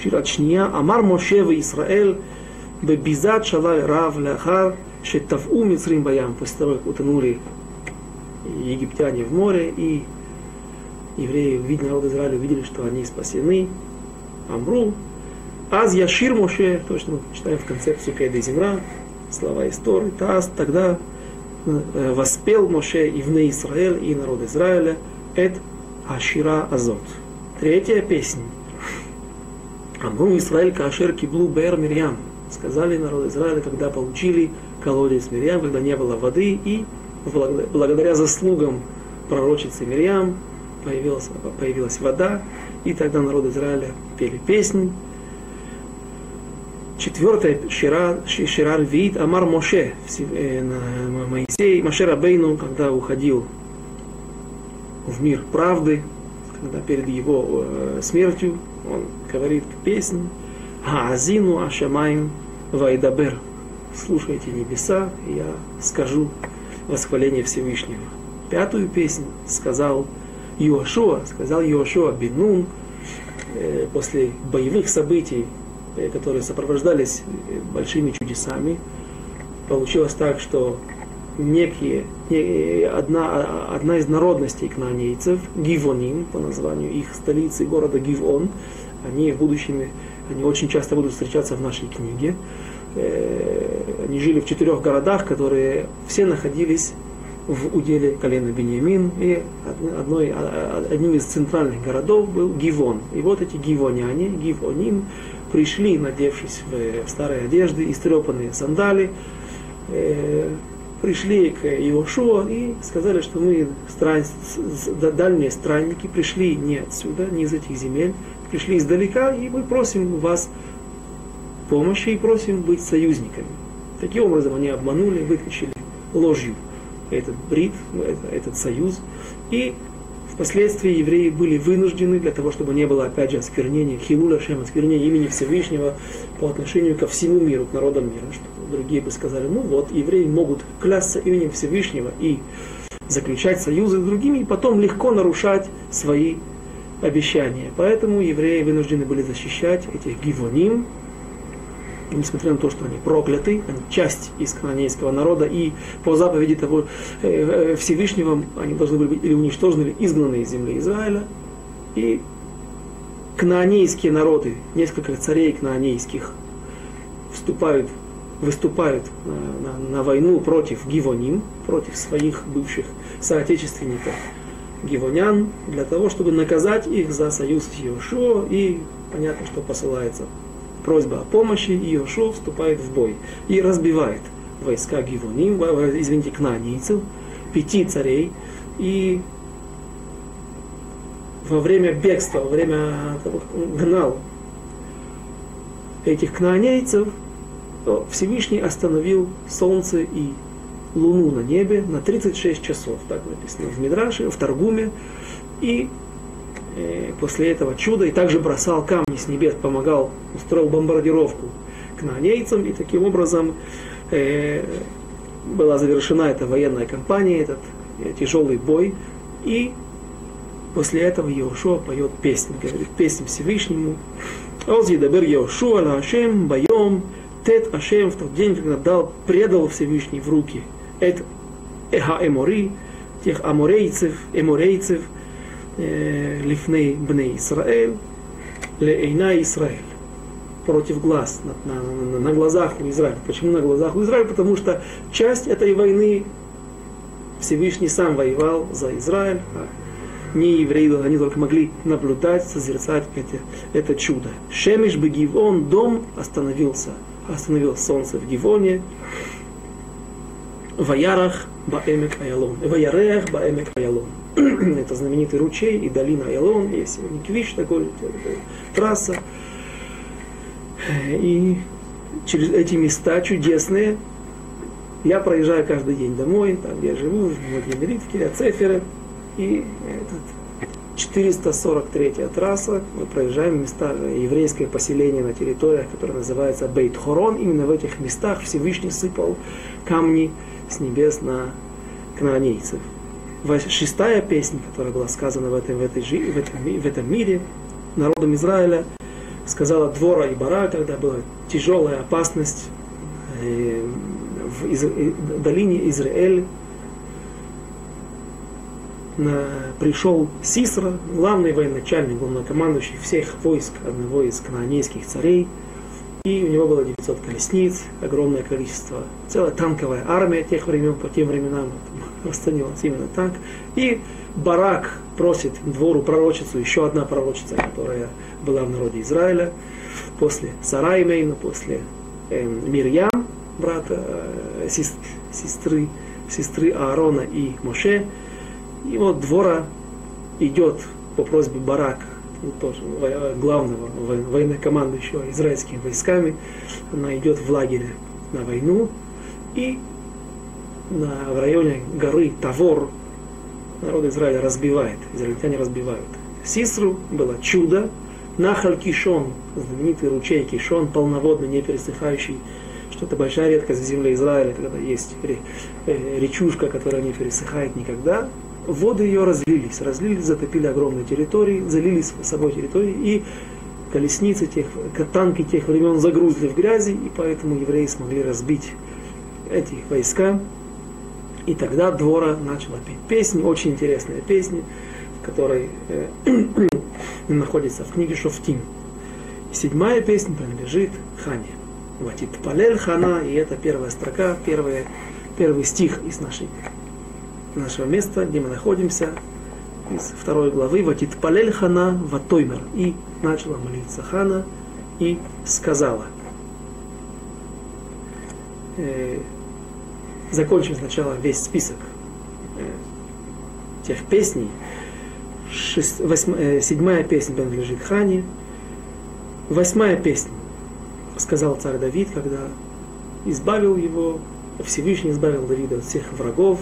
Шират Шния, Амар Моше в Исраэль, Бебизат Шалай Рав Ляхар, Шетаву Мицрим Баям, после того, как утонули египтяне в море, и евреи, видя народ Израиля, увидели, что они спасены. Амру, Аз Яшир Моше, то, что мы читаем в концепцию Кайда Земра, слова истории, Таз, тогда э, воспел Моше и вне Израиль, и народ Израиля, Эд Ашира Азот. Третья песня. Амру Израиль Кашер Киблу Бер Мирьям. Сказали народ Израиля, когда получили колодец Мирьям, когда не было воды, и благодаря заслугам пророчицы Мирьям появилась, появилась вода, и тогда народ Израиля пели песнь. Четвертая Шира, Шира Вид Амар Моше, Моисей, Моше Рабейну, когда уходил в мир правды, когда перед его э, смертью он говорит песнь האזינו השמים ואדברה. Слушайте небеса, я скажу восхваление Всевышнего. Пятую песнь сказал Иошуа, сказал Иошуа Бен Нун, э, после боевых событий, э, которые сопровождались э, большими чудесами, получилось так, что некие, не, одна, одна из народностей кнанейцев, Гивоним, по названию их столицы города Гивон, они в будущем, они очень часто будут встречаться в нашей книге. Они жили в четырех городах, которые все находились в уделе колена Бениамин, и одной, а, а, одним из центральных городов был Гивон. И вот эти гивоняне, гивоним, пришли, надевшись в старые одежды, истрепанные сандали, э, пришли к Иошуа и сказали, что мы стран, дальние странники, пришли не отсюда, не из этих земель, пришли издалека, и мы просим вас помощи и просим быть союзниками. Таким образом они обманули, вытащили ложью этот брит, этот союз. И впоследствии евреи были вынуждены для того, чтобы не было опять же осквернения, хилуля шем, осквернения имени Всевышнего по отношению ко всему миру, к народам мира. Что другие бы сказали, ну вот, евреи могут клясться именем Всевышнего и заключать союзы с другими, и потом легко нарушать свои обещания. Поэтому евреи вынуждены были защищать этих гивоним, и несмотря на то, что они прокляты, они часть из канонейского народа, и по заповеди того э, э, Всевышнего они должны были быть или уничтожены, или изгнаны из земли Израиля. И кнаанейские народы, несколько царей кнаанейских, вступают, выступают на, на, на войну против Гивоним, против своих бывших соотечественников гивонян, для того, чтобы наказать их за союз с Йошуа, и понятно, что посылается просьба о помощи, и Иошуа вступает в бой и разбивает войска Гивоним, извините, кнанийцев, пяти царей, и во время бегства, во время того, как он гнал этих кнаанейцев, Всевышний остановил солнце и луну на небе на 36 часов, так написано в Мидраше, в Таргуме, и Э, после этого чуда и также бросал камни с небес, помогал, устроил бомбардировку к нанейцам, и таким образом э, была завершена эта военная кампания, этот э, тяжелый бой, и после этого Иошуа поет песню, говорит песню Всевышнему. Оз Иошуа ла Ашем боем тет Ашем в тот день, когда дал, предал Всевышний в руки это Эха Эмори, тех аморейцев, эморейцев, лифней бней Исраэль, лейна Исраэль. Против глаз, на, на, на, глазах у Израиля. Почему на глазах у Израиля? Потому что часть этой войны Всевышний сам воевал за Израиль, а не евреи, они только могли наблюдать, созерцать это, это чудо. Шемиш бы Гивон, дом остановился, остановил солнце в Гивоне, Ваярах Баэмек Аялон, Ваярех Баэмек Аялон. это знаменитый ручей и долина Айлон, есть квиш такой, трасса. И через эти места чудесные я проезжаю каждый день домой, там я живу, в Владимиритке, Ацефере, и этот 443 трасса, мы проезжаем места еврейское поселение на территориях, которое называется Бейт-Хорон. Именно в этих местах Всевышний сыпал камни с небес на кнаанейцев шестая песня, которая была сказана в, этой, в, этой, в, этом, в этом мире народом Израиля, сказала Двора и Бара, когда была тяжелая опасность э, в э, долине Израиль. На, пришел Сисра, главный военачальник, главнокомандующий всех войск одного из канонейских царей, и у него было 900 колесниц, огромное количество, целая танковая армия тех времен, по тем временам, расценивалось именно так. И Барак просит двору пророчицу, еще одна пророчица, которая была в народе Израиля, после Сараймейна, после э, Мирьям, брата, э, сестры, сестры Аарона и Моше. И вот двора идет по просьбе Барака, ну, тоже главного военнокомандующего израильскими войсками, она идет в лагере на войну, и на, в районе горы Тавор народ Израиля разбивает, израильтяне разбивают. Сисру было чудо, Нахаль Кишон, знаменитый ручей Кишон, полноводный, не пересыхающий, что это большая редкость в земле Израиля, когда есть э, речушка, которая не пересыхает никогда. воды ее разлились, разлились, затопили огромные территории, залили с собой территории, и колесницы тех, танки тех времен загрузили в грязи, и поэтому евреи смогли разбить эти войска. И тогда Двора начала петь песни, очень интересные песни, которые э, находятся в книге Шофтим. Седьмая песня принадлежит Хане. Ватит Палель Хана, и это первая строка, первая, первый стих из нашей, нашего места, где мы находимся, из второй главы, Ватит Палель Хана Ватоймер. И начала молиться Хана и сказала. Э, закончим сначала весь список э, тех песней. Шесть, восьм, э, седьмая песня принадлежит Хане. Восьмая песня, сказал царь Давид, когда избавил его, Всевышний избавил Давида от всех врагов.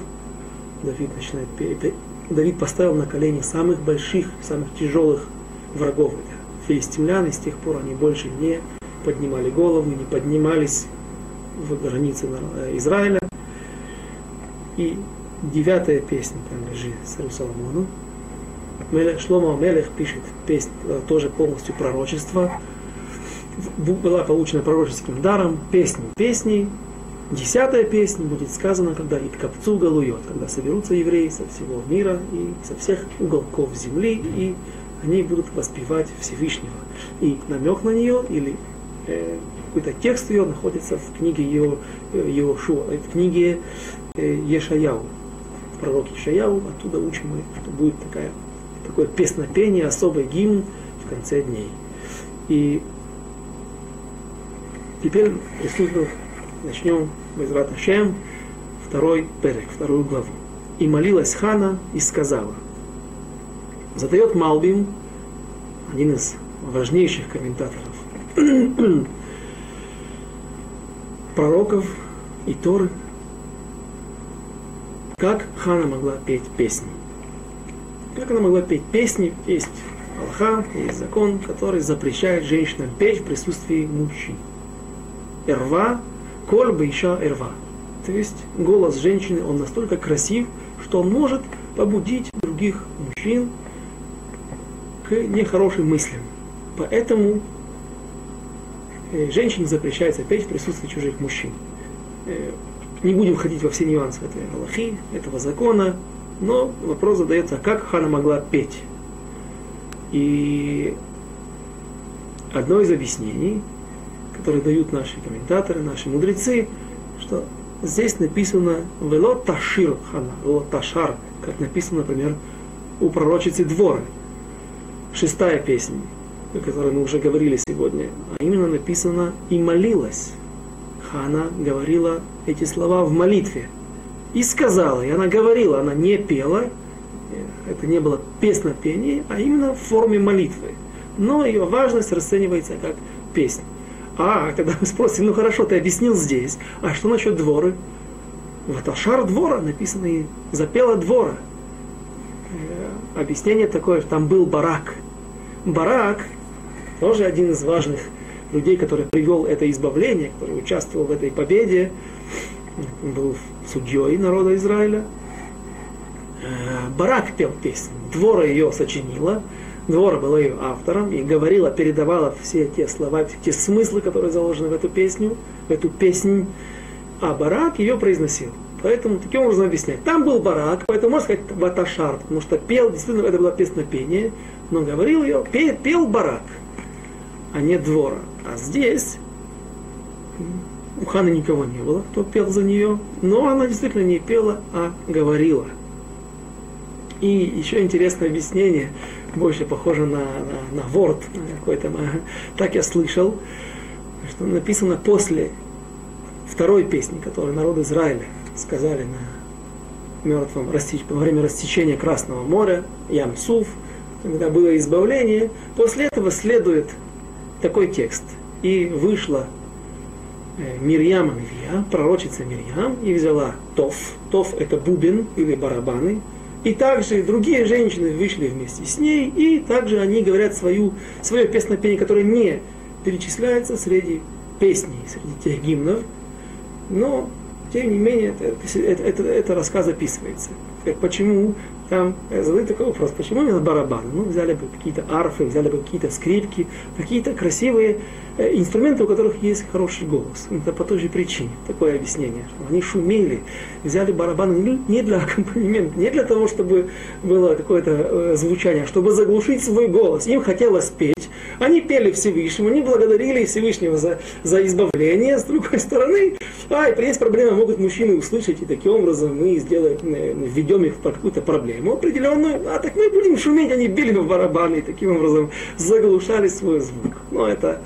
Давид начинает петь. Давид поставил на колени самых больших, самых тяжелых врагов. Это филистимляне, с тех пор они больше не поднимали голову, не поднимались в границы Израиля. И девятая песня принадлежит царю Соломону. Мелех, Шлома Мелех пишет песнь, э, тоже полностью пророчество. Была получена пророческим даром песни. Десятая песня будет сказана, когда Иткапцу галует, когда соберутся евреи со всего мира и со всех уголков земли, и они будут воспевать Всевышнего. И намек на нее или э, какой-то текст ее находится в книге его, э, его Шуа, в книге Э, Ешаяу, пророк Ешаяу, оттуда учим мы, что будет такая, такое песнопение, особый гимн в конце дней. И теперь присутствуем, начнем Безрат Ашем, второй перек, вторую главу. И молилась Хана и сказала, задает Малбим, один из важнейших комментаторов пророков и Торы, как Хана могла петь песни? Как она могла петь песни? Есть Аллаха, есть закон, который запрещает женщинам петь в присутствии мужчин. Эрва, коль бы еще эрва. То есть голос женщины, он настолько красив, что он может побудить других мужчин к нехорошим мыслям. Поэтому э, женщине запрещается петь в присутствии чужих мужчин. Не будем входить во все нюансы этой Аллахи, этого закона, но вопрос задается, как Хана могла петь. И одно из объяснений, которые дают наши комментаторы, наши мудрецы, что здесь написано «Вело ташир хана», «Вело ташар», как написано, например, у пророчицы Дворы. Шестая песня, о которой мы уже говорили сегодня, а именно написано «И молилась». Хана говорила эти слова в молитве. И сказала, и она говорила, она не пела, это не было песнопение, а именно в форме молитвы. Но ее важность расценивается как песня. А когда мы спросим, ну хорошо, ты объяснил здесь, а что насчет дворы? Вот Ашар двора написано запела двора. Э, объяснение такое, что там был барак. Барак тоже один из важных людей, который привел это избавление, который участвовал в этой победе, был судьей народа Израиля. Э, Барак пел песню, Двора ее сочинила, Двора была ее автором и говорила, передавала все те слова, те смыслы, которые заложены в эту песню, в эту песнь, а Барак ее произносил. Поэтому таким образом объяснять. Там был барак, поэтому можно сказать ваташар, потому что пел, действительно, это было песнопение, но говорил ее, пел, пел барак, а не двора. А здесь у Ханы никого не было, кто пел за нее, но она действительно не пела, а говорила. И еще интересное объяснение, больше похоже на, на, на ворд какой-то. Так я слышал, что написано после второй песни, которую народ Израиля сказали на мертвом во время растечения Красного моря, Ямсуф, когда было избавление, после этого следует такой текст. И вышла э, Мирьяма Мивья, пророчица Мирьям, и взяла Тоф. Тоф это бубен или барабаны. И также другие женщины вышли вместе с ней, и также они говорят свою, свое песнопение, которое не перечисляется среди песней, среди тех гимнов. Но, тем не менее, это, это, это, это рассказ описывается. Почему там задают такой вопрос, почему именно барабаны? Ну, взяли бы какие-то арфы, взяли бы какие-то скрипки, какие-то красивые э, инструменты, у которых есть хороший голос. Это по той же причине, такое объяснение. Они шумели, взяли барабаны не для аккомпанемента, не для того, чтобы было какое-то э, звучание, а чтобы заглушить свой голос. Им хотелось петь, они пели Всевышнему, они благодарили Всевышнего за, за избавление. С другой стороны, а, и есть проблема, могут мужчины услышать, и таким образом мы сделаем, э, введем их в какую-то проблему определенную, а так мы будем шуметь, они били в барабаны, и таким образом заглушали свой звук. Но это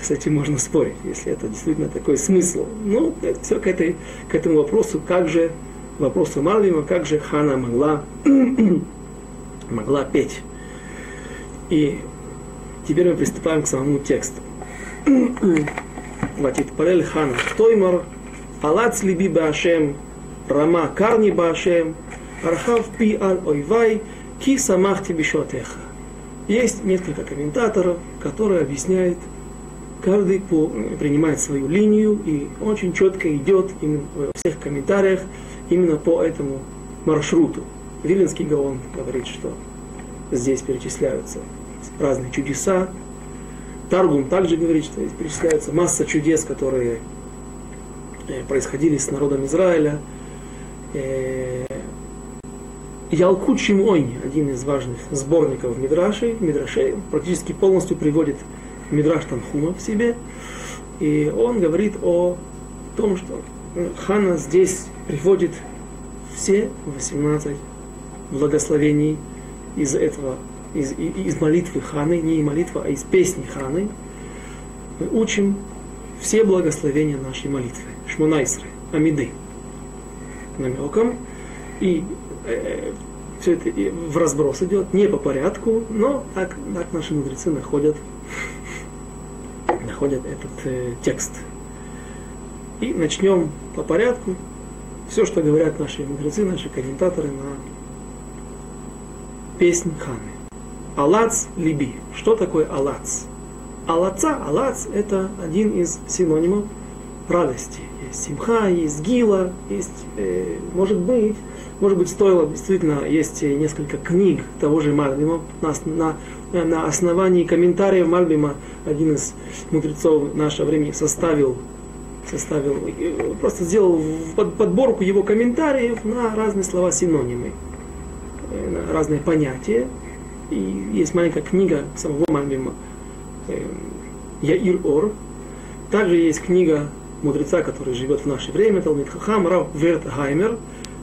кстати, можно спорить, если это действительно такой смысл. Ну, Но все к, этой, к этому вопросу, как же, вопросу Марлима, как же Хана могла, могла петь. И теперь мы приступаем к самому тексту. Ватит парель Хана Тоймар, Алац либи баашем, Рама карни башем Архав пи аль ойвай, ки самахти бишотеха. Есть несколько комментаторов, которые объясняют каждый по, принимает свою линию и очень четко идет именно во всех комментариях именно по этому маршруту. Виленский Гаон говорит, что здесь перечисляются разные чудеса, Таргум также говорит, что здесь перечисляется масса чудес, которые э, происходили с народом Израиля. Э, Ялкут Шимойни, один из важных сборников Мидрашей, Мидрашей, практически полностью приводит Мидраш Танхума в себе. И он говорит о том, что Хана здесь приводит все 18 благословений из этого из, из молитвы Ханы, не из молитвы, а из песни Ханы, мы учим все благословения нашей молитвы. Шмунайсры, Амиды. Намеком. И э, все это в разброс идет, не по порядку, но так, так наши мудрецы находят, находят этот э, текст. И начнем по порядку. Все, что говорят наши мудрецы, наши комментаторы на песнь Ханы. Алац либи. Что такое алац? Алаца, алац это один из синонимов радости. Есть симха, есть гила, есть, э, может быть, может быть, стоило действительно, есть несколько книг того же Мальбима, на, на, на основании комментариев Мальбима один из мудрецов нашего времени составил, составил э, просто сделал подборку его комментариев на разные слова синонимы, э, на разные понятия. И есть маленькая книга самого Мальбима э, Яир Ор. Также есть книга мудреца, который живет в наше время, Талмит Хахам, Рав Вертхаймер.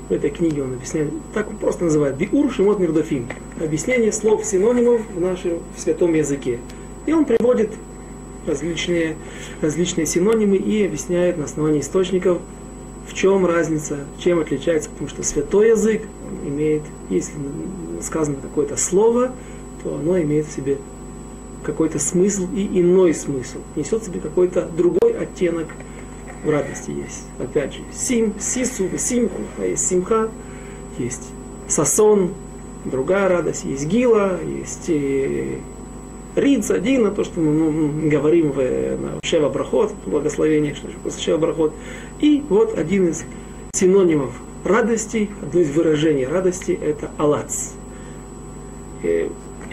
В этой книге он объясняет, так он просто называет, Биур Шимот Мирдофим. Объяснение слов синонимов в нашем святом языке. И он приводит различные, различные синонимы и объясняет на основании источников, в чем разница, чем отличается, потому что святой язык имеет, если сказано какое-то слово, то оно имеет в себе какой-то смысл и иной смысл. Несет в себе какой-то другой оттенок в радости есть. Опять же, сим, сису, симху, а есть симха, есть сасон, другая радость, есть гила, есть э, рица, дина, то, что мы ну, говорим в, на Шева благословение, что после Шева. И вот один из синонимов радости, одно из выражений радости – это алац.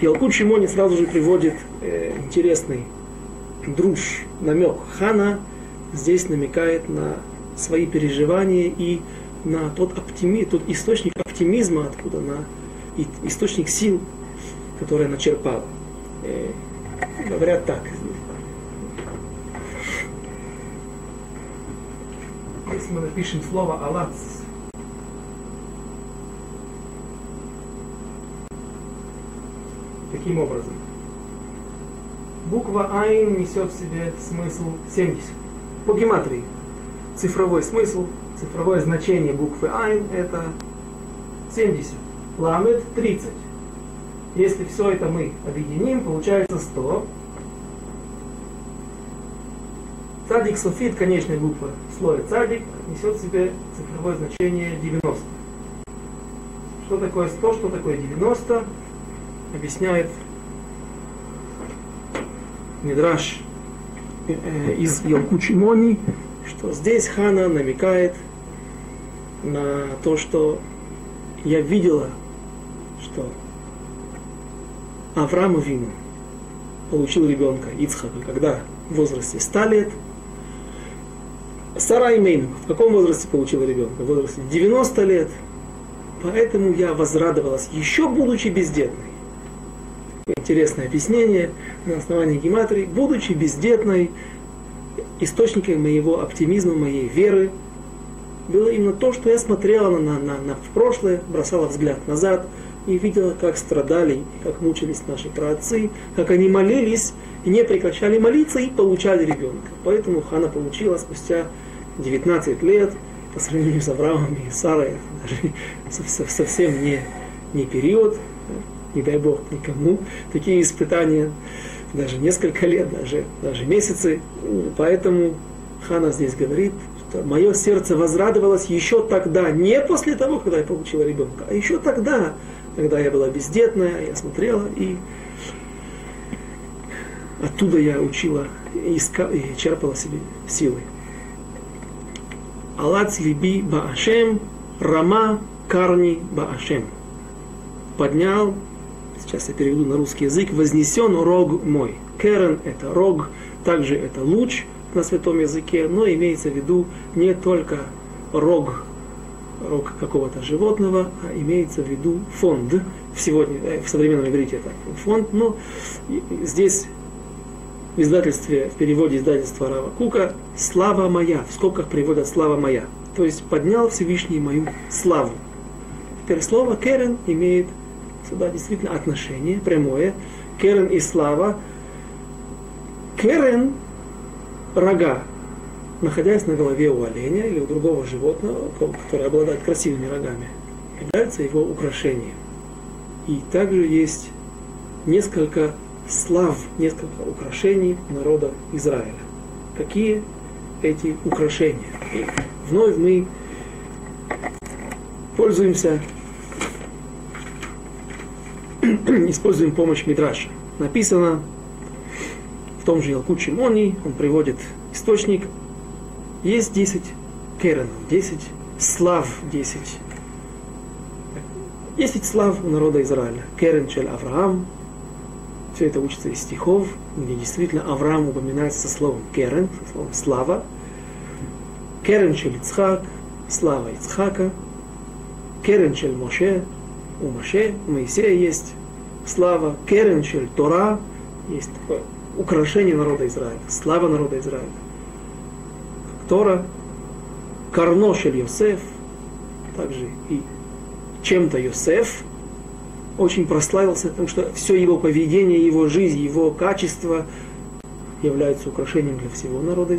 Ялкут Шимони сразу же приводит э, интересный друж, намек. Хана здесь намекает на свои переживания и на тот, оптими, тот источник оптимизма, откуда на источник сил, который она черпала. Э, говорят так. Если мы напишем слово «алац», таким образом. Буква Айн несет в себе смысл 70. По гематрии. Цифровой смысл, цифровое значение буквы Айн это 70. Ламет 30. Если все это мы объединим, получается 100. Цадик суфит, буква в слове цадик, несет в себе цифровое значение 90. Что такое 100, что такое 90? объясняет Мидраш из Ялкучимони, что здесь Хана намекает на то, что я видела что Авраам Вину получил ребенка Ицхака, когда в возрасте 100 лет. Сара Имейну в каком возрасте получила ребенка? В возрасте 90 лет. Поэтому я возрадовалась, еще будучи бездетной. Интересное объяснение на основании гематрии. Будучи бездетной, источником моего оптимизма, моей веры было именно то, что я смотрела на, на, на в прошлое, бросала взгляд назад и видела, как страдали, как мучились наши праотцы, как они молились и не прекращали молиться и получали ребенка. Поэтому Хана получила спустя 19 лет, по сравнению с Авраамом и Сарой, даже совсем не, не период, не дай Бог никому, такие испытания, даже несколько лет, даже, даже месяцы. Поэтому Хана здесь говорит, что мое сердце возрадовалось еще тогда, не после того, когда я получила ребенка, а еще тогда, когда я была бездетная, я смотрела и оттуда я учила и, искала, и черпала себе силы. Алац либи баашем, рама карни баашем. Поднял, сейчас я переведу на русский язык, вознесен рог мой. Керен это рог, также это луч на святом языке, но имеется в виду не только рог, рог какого-то животного, а имеется в виду фонд. В, сегодня, э, в современном иврите это фонд, но здесь в издательстве, в переводе издательства Рава Кука «Слава моя», в скобках переводят «Слава моя». То есть поднял Всевышний мою славу. Теперь слово «керен» имеет сюда действительно отношение прямое. Керен и слава. Керен – рога, находясь на голове у оленя или у другого животного, который обладает красивыми рогами, является его украшением. И также есть несколько слав, несколько украшений народа Израиля. Какие эти украшения? И вновь мы пользуемся, используем помощь Мидраша. Написано в том же Ялкут Шимони, он приводит источник, есть 10 керенов, 10 слав, 10 10 слав у народа Израиля. Керен Чель Авраам, все это учится из стихов, где действительно Авраам упоминается словом керен, словом слава. Керен шель Ицхак, слава Ицхака. Керен шель Моше, у Моше, у Моисея есть слава. Керен шель Тора, есть такое украшение народа Израиля, слава народа Израиля. Тора, Карно шель Йосеф, также и чем-то Йосеф, очень прославился, потому что все его поведение, его жизнь, его качество являются украшением для всего народа,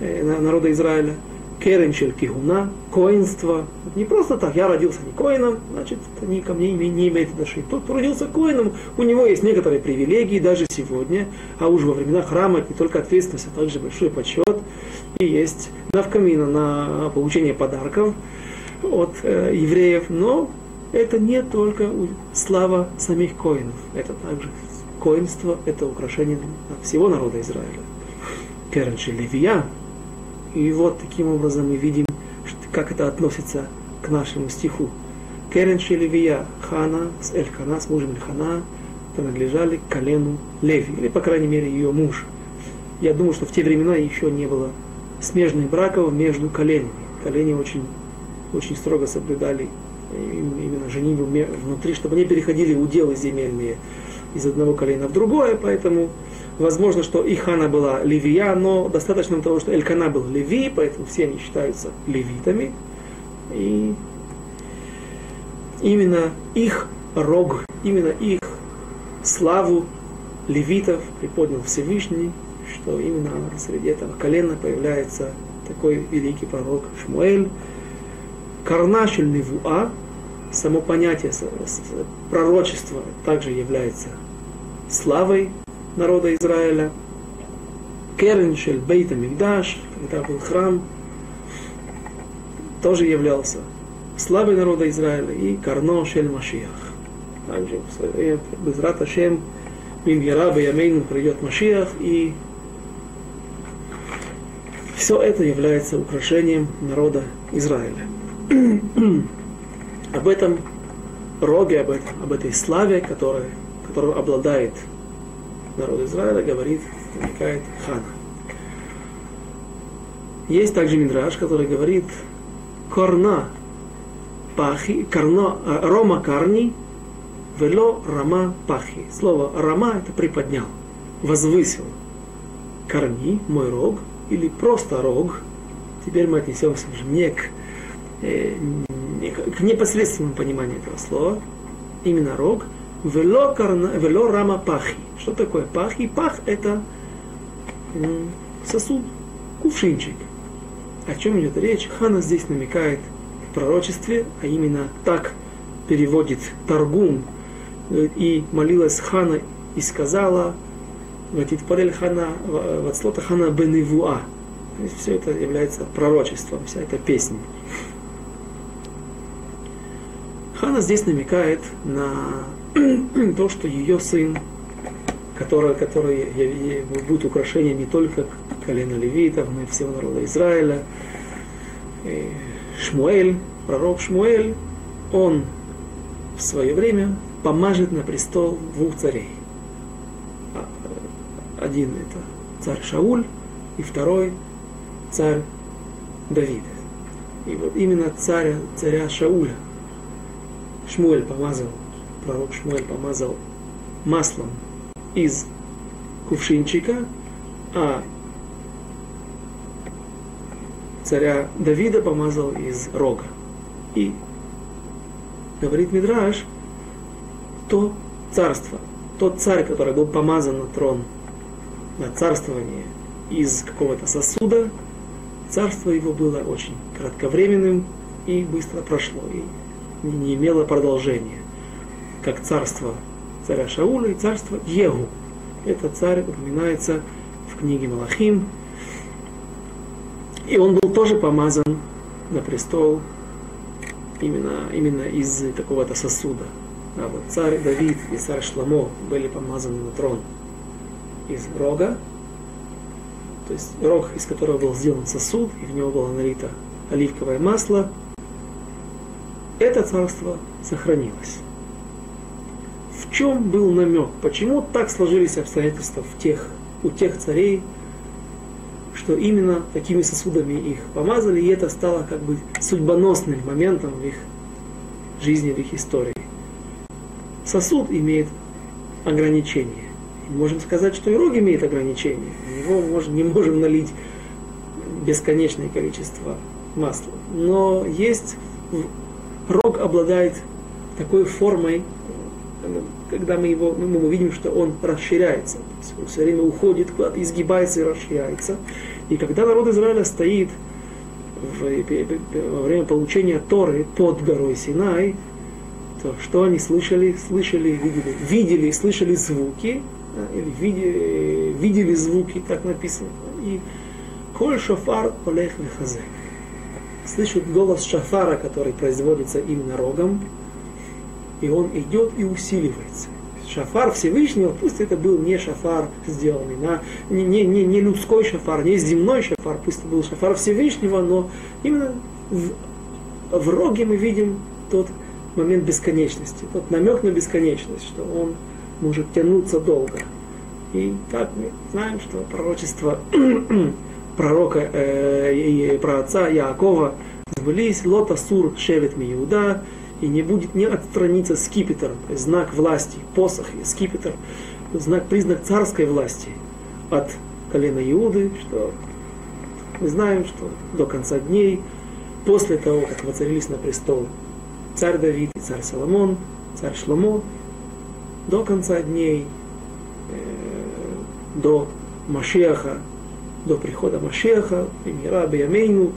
э, народа Израиля. Керенчель кигуна, коинство. Не просто так, я родился не коином, значит, это ни ко мне не имеет отношения. Тот, кто родился коином, у него есть некоторые привилегии даже сегодня, а уж во времена храма это не только ответственность, а также большой почет. И есть навкамина на получение подарков от э, евреев, но это не только слава самих коинов, это также коинство, это украшение всего народа Израиля. Керенши Левия. И вот таким образом мы видим, как это относится к нашему стиху. Керенши Левия, Хана с Элькана, с мужем Эльхана, принадлежали к колену Леви, или, по крайней мере, ее муж. Я думаю, что в те времена еще не было смежных браков между коленями. Колени очень, очень строго соблюдали именно женитьбу внутри, чтобы не переходили уделы земельные из одного колена в другое, поэтому возможно, что и Хана была левия, но достаточно того, что Элькана был леви, поэтому все они считаются левитами. И именно их рог, именно их славу левитов приподнял Всевышний, что именно среди этого колена появляется такой великий пророк Шмуэль, Карнашель Невуа, само понятие пророчества также является славой народа Израиля. Кереншель Бейта Мигдаш, когда был храм, тоже являлся славой народа Израиля и Карно Шель Машиах. Также без Рата Шем Мимьяра Ямейну придет Машиах и все это является украшением народа Израиля. Об этом роге, об, этом, об этой славе, которой, которую обладает народ Израиля, говорит, намекает Хана. Есть также Мидраш, который говорит корна пахи, корно, э, рома карни, вело рама пахи. Слово рама это приподнял, возвысил. Корни, мой рог, или просто рог. Теперь мы отнесемся уже не к, э, не к непосредственному пониманию этого слова. Именно рог. Вело, карна, вело рама пахи. Что такое пахи? Пах это сосуд, кувшинчик. О чем идет речь? Хана здесь намекает в пророчестве, а именно так переводит Таргум, и молилась Хана и сказала, Ватитпарель Хана, Вацлота Хана Беневуа. То есть все это является пророчеством, вся эта песня. Хана здесь намекает на то, что ее сын, который, который будет украшением не только колена левитов, но и всего народа Израиля. Шмуэль, пророк Шмуэль, он в свое время помажет на престол двух царей. А, один это царь Шауль, и второй царь Давид. И вот именно царя, царя Шауля Шмуэль помазал, пророк Шмуэль помазал маслом из кувшинчика, а царя Давида помазал из рога. И говорит Мидраш, то царство, тот царь, который был помазан на трон, на царствование из какого-то сосуда, царство его было очень кратковременным и быстро прошло, и не имело продолжения, как царство царя Шауля и царство Егу. Этот царь упоминается в книге Малахим, и он был тоже помазан на престол именно, именно из такого-то сосуда. А вот царь Давид и царь Шламо были помазаны на трон из рога, то есть рог, из которого был сделан сосуд, и в него было налито оливковое масло. Это царство сохранилось. В чем был намек? Почему так сложились обстоятельства в тех, у тех царей, что именно такими сосудами их помазали, и это стало как бы судьбоносным моментом в их жизни, в их истории. Сосуд имеет ограничения. И можем сказать, что и рог имеет ограничения. В него можем, не можем налить бесконечное количество масла. Но есть, рог обладает такой формой, когда мы его, мы, мы видим, что он расширяется. Он все время уходит куда-то, изгибается и расширяется. И когда народ Израиля стоит в, во время получения Торы под горой Синай, то что они слышали? Слышали, видели, видели и слышали звуки, или видели, видели звуки, так написано. И коль шофар олех вихазек. Слышат голос шафара, который производится именно рогом, и он идет и усиливается. Шафар Всевышнего, пусть это был не шафар сделанный, на, не, не, не, не людской шафар, не земной шафар, пусть это был шафар Всевышнего, но именно в, в роге мы видим тот момент бесконечности, тот намек на бесконечность, что он может тянуться долго. И так мы знаем, что пророчество пророка э, и праотца Яакова сбылись, лотасур шевет миуда, и не будет не отстраниться скипетр, знак власти, посох и скипетр, знак, признак царской власти от колена Иуды, что мы знаем, что до конца дней, после того, как воцарились на престол царь Давид и царь Соломон, царь Шломо, до конца дней, э, до Машеха, до прихода Машеха, Мира Беямейну,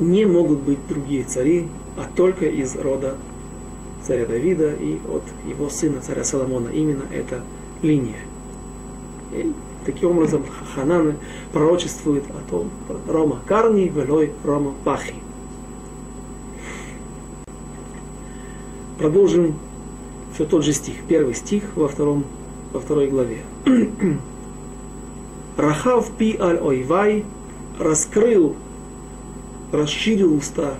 не могут быть другие цари, а только из рода царя Давида и от его сына царя Соломона. Именно эта линия. И таким образом Хананы пророчествует о том, Рома Карни, Велой Рома Пахи. Продолжим все тот же стих, первый стих во, втором, во второй главе. Рахав пи аль ойвай раскрыл, расширил уста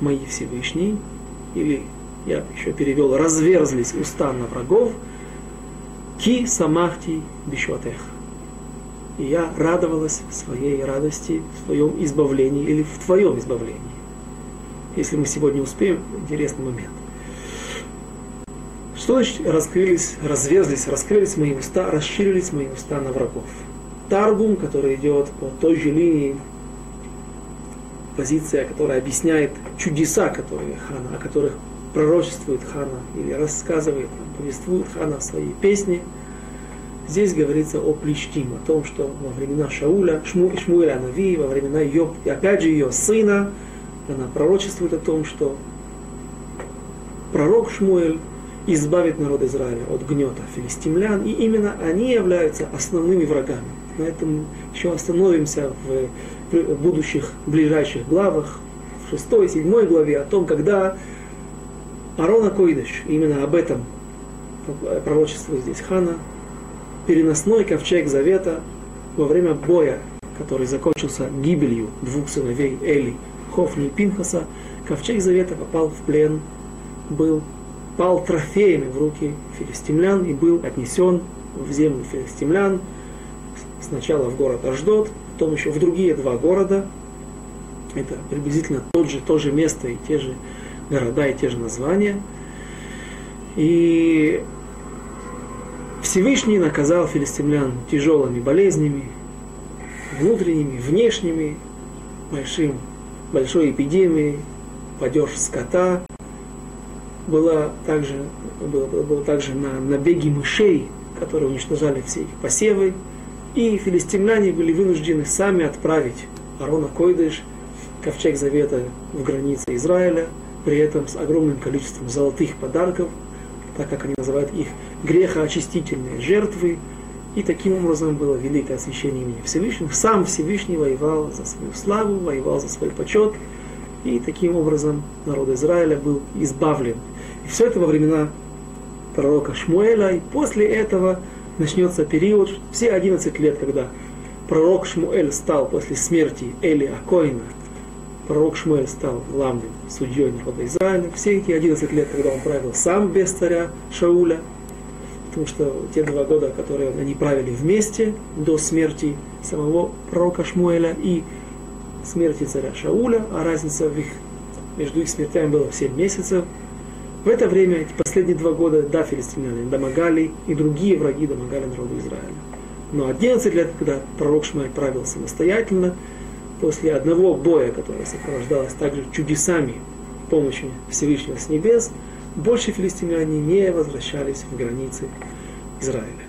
мои Всевышний, или я еще перевел, разверзлись уста на врагов, ки самахти бишотех. И я радовалась в своей радости, в своем избавлении или в твоем избавлении. Если мы сегодня успеем, интересный момент. Что значит раскрылись, разверзлись, раскрылись мои уста, расширились мои уста на врагов? Таргум, который идет по той же линии, позиция, которая объясняет чудеса, которые Хана, о которых пророчествует Хана или рассказывает, повествует Хана в своей песне. Здесь говорится о Плештим, о том, что во времена Шауля, Шму, Шмуэля Нави, во времена ее, и опять же ее сына, она пророчествует о том, что пророк Шмуэль избавит народ Израиля от гнета филистимлян, и именно они являются основными врагами. На этом еще остановимся в будущих ближайших главах, в шестой, седьмой главе, о том, когда Арона Койдыш, именно об этом пророчествует здесь Хана, переносной ковчег Завета во время боя, который закончился гибелью двух сыновей Эли, Хофни и Пинхаса, ковчег Завета попал в плен, был, пал трофеями в руки филистимлян и был отнесен в землю филистимлян, сначала в город Аждот, потом еще в другие два города. Это приблизительно тот же, то же место и те же города и те же названия. И Всевышний наказал филистимлян тяжелыми болезнями, внутренними, внешними, большим, большой эпидемией, падеж скота, была также, было, было также на набеги мышей, которые уничтожали все их посевы, и филистимляне были вынуждены сами отправить Арона Койдыш, ковчег завета в границы Израиля, при этом с огромным количеством золотых подарков, так как они называют их грехоочистительные жертвы, и таким образом было великое освящение имени Всевышнего. Сам Всевышний воевал за свою славу, воевал за свой почет, и таким образом народ Израиля был избавлен. И все это во времена пророка Шмуэля, и после этого начнется период, все 11 лет, когда пророк Шмуэль стал после смерти Эли Акоина, пророк Шмуэль стал главным судьей народа Израиля. Все эти 11 лет, когда он правил сам без царя Шауля, потому что те два года, которые они правили вместе до смерти самого пророка Шмуэля и смерти царя Шауля, а разница в их, между их смертями была 7 месяцев. В это время, эти последние два года, да, филистимляне домогали, и другие враги домогали народу Израиля. Но 11 лет, когда пророк Шмуэль правил самостоятельно, после одного боя, который сопровождалось также чудесами помощи Всевышнего с небес, больше филистимляне не возвращались в границы Израиля.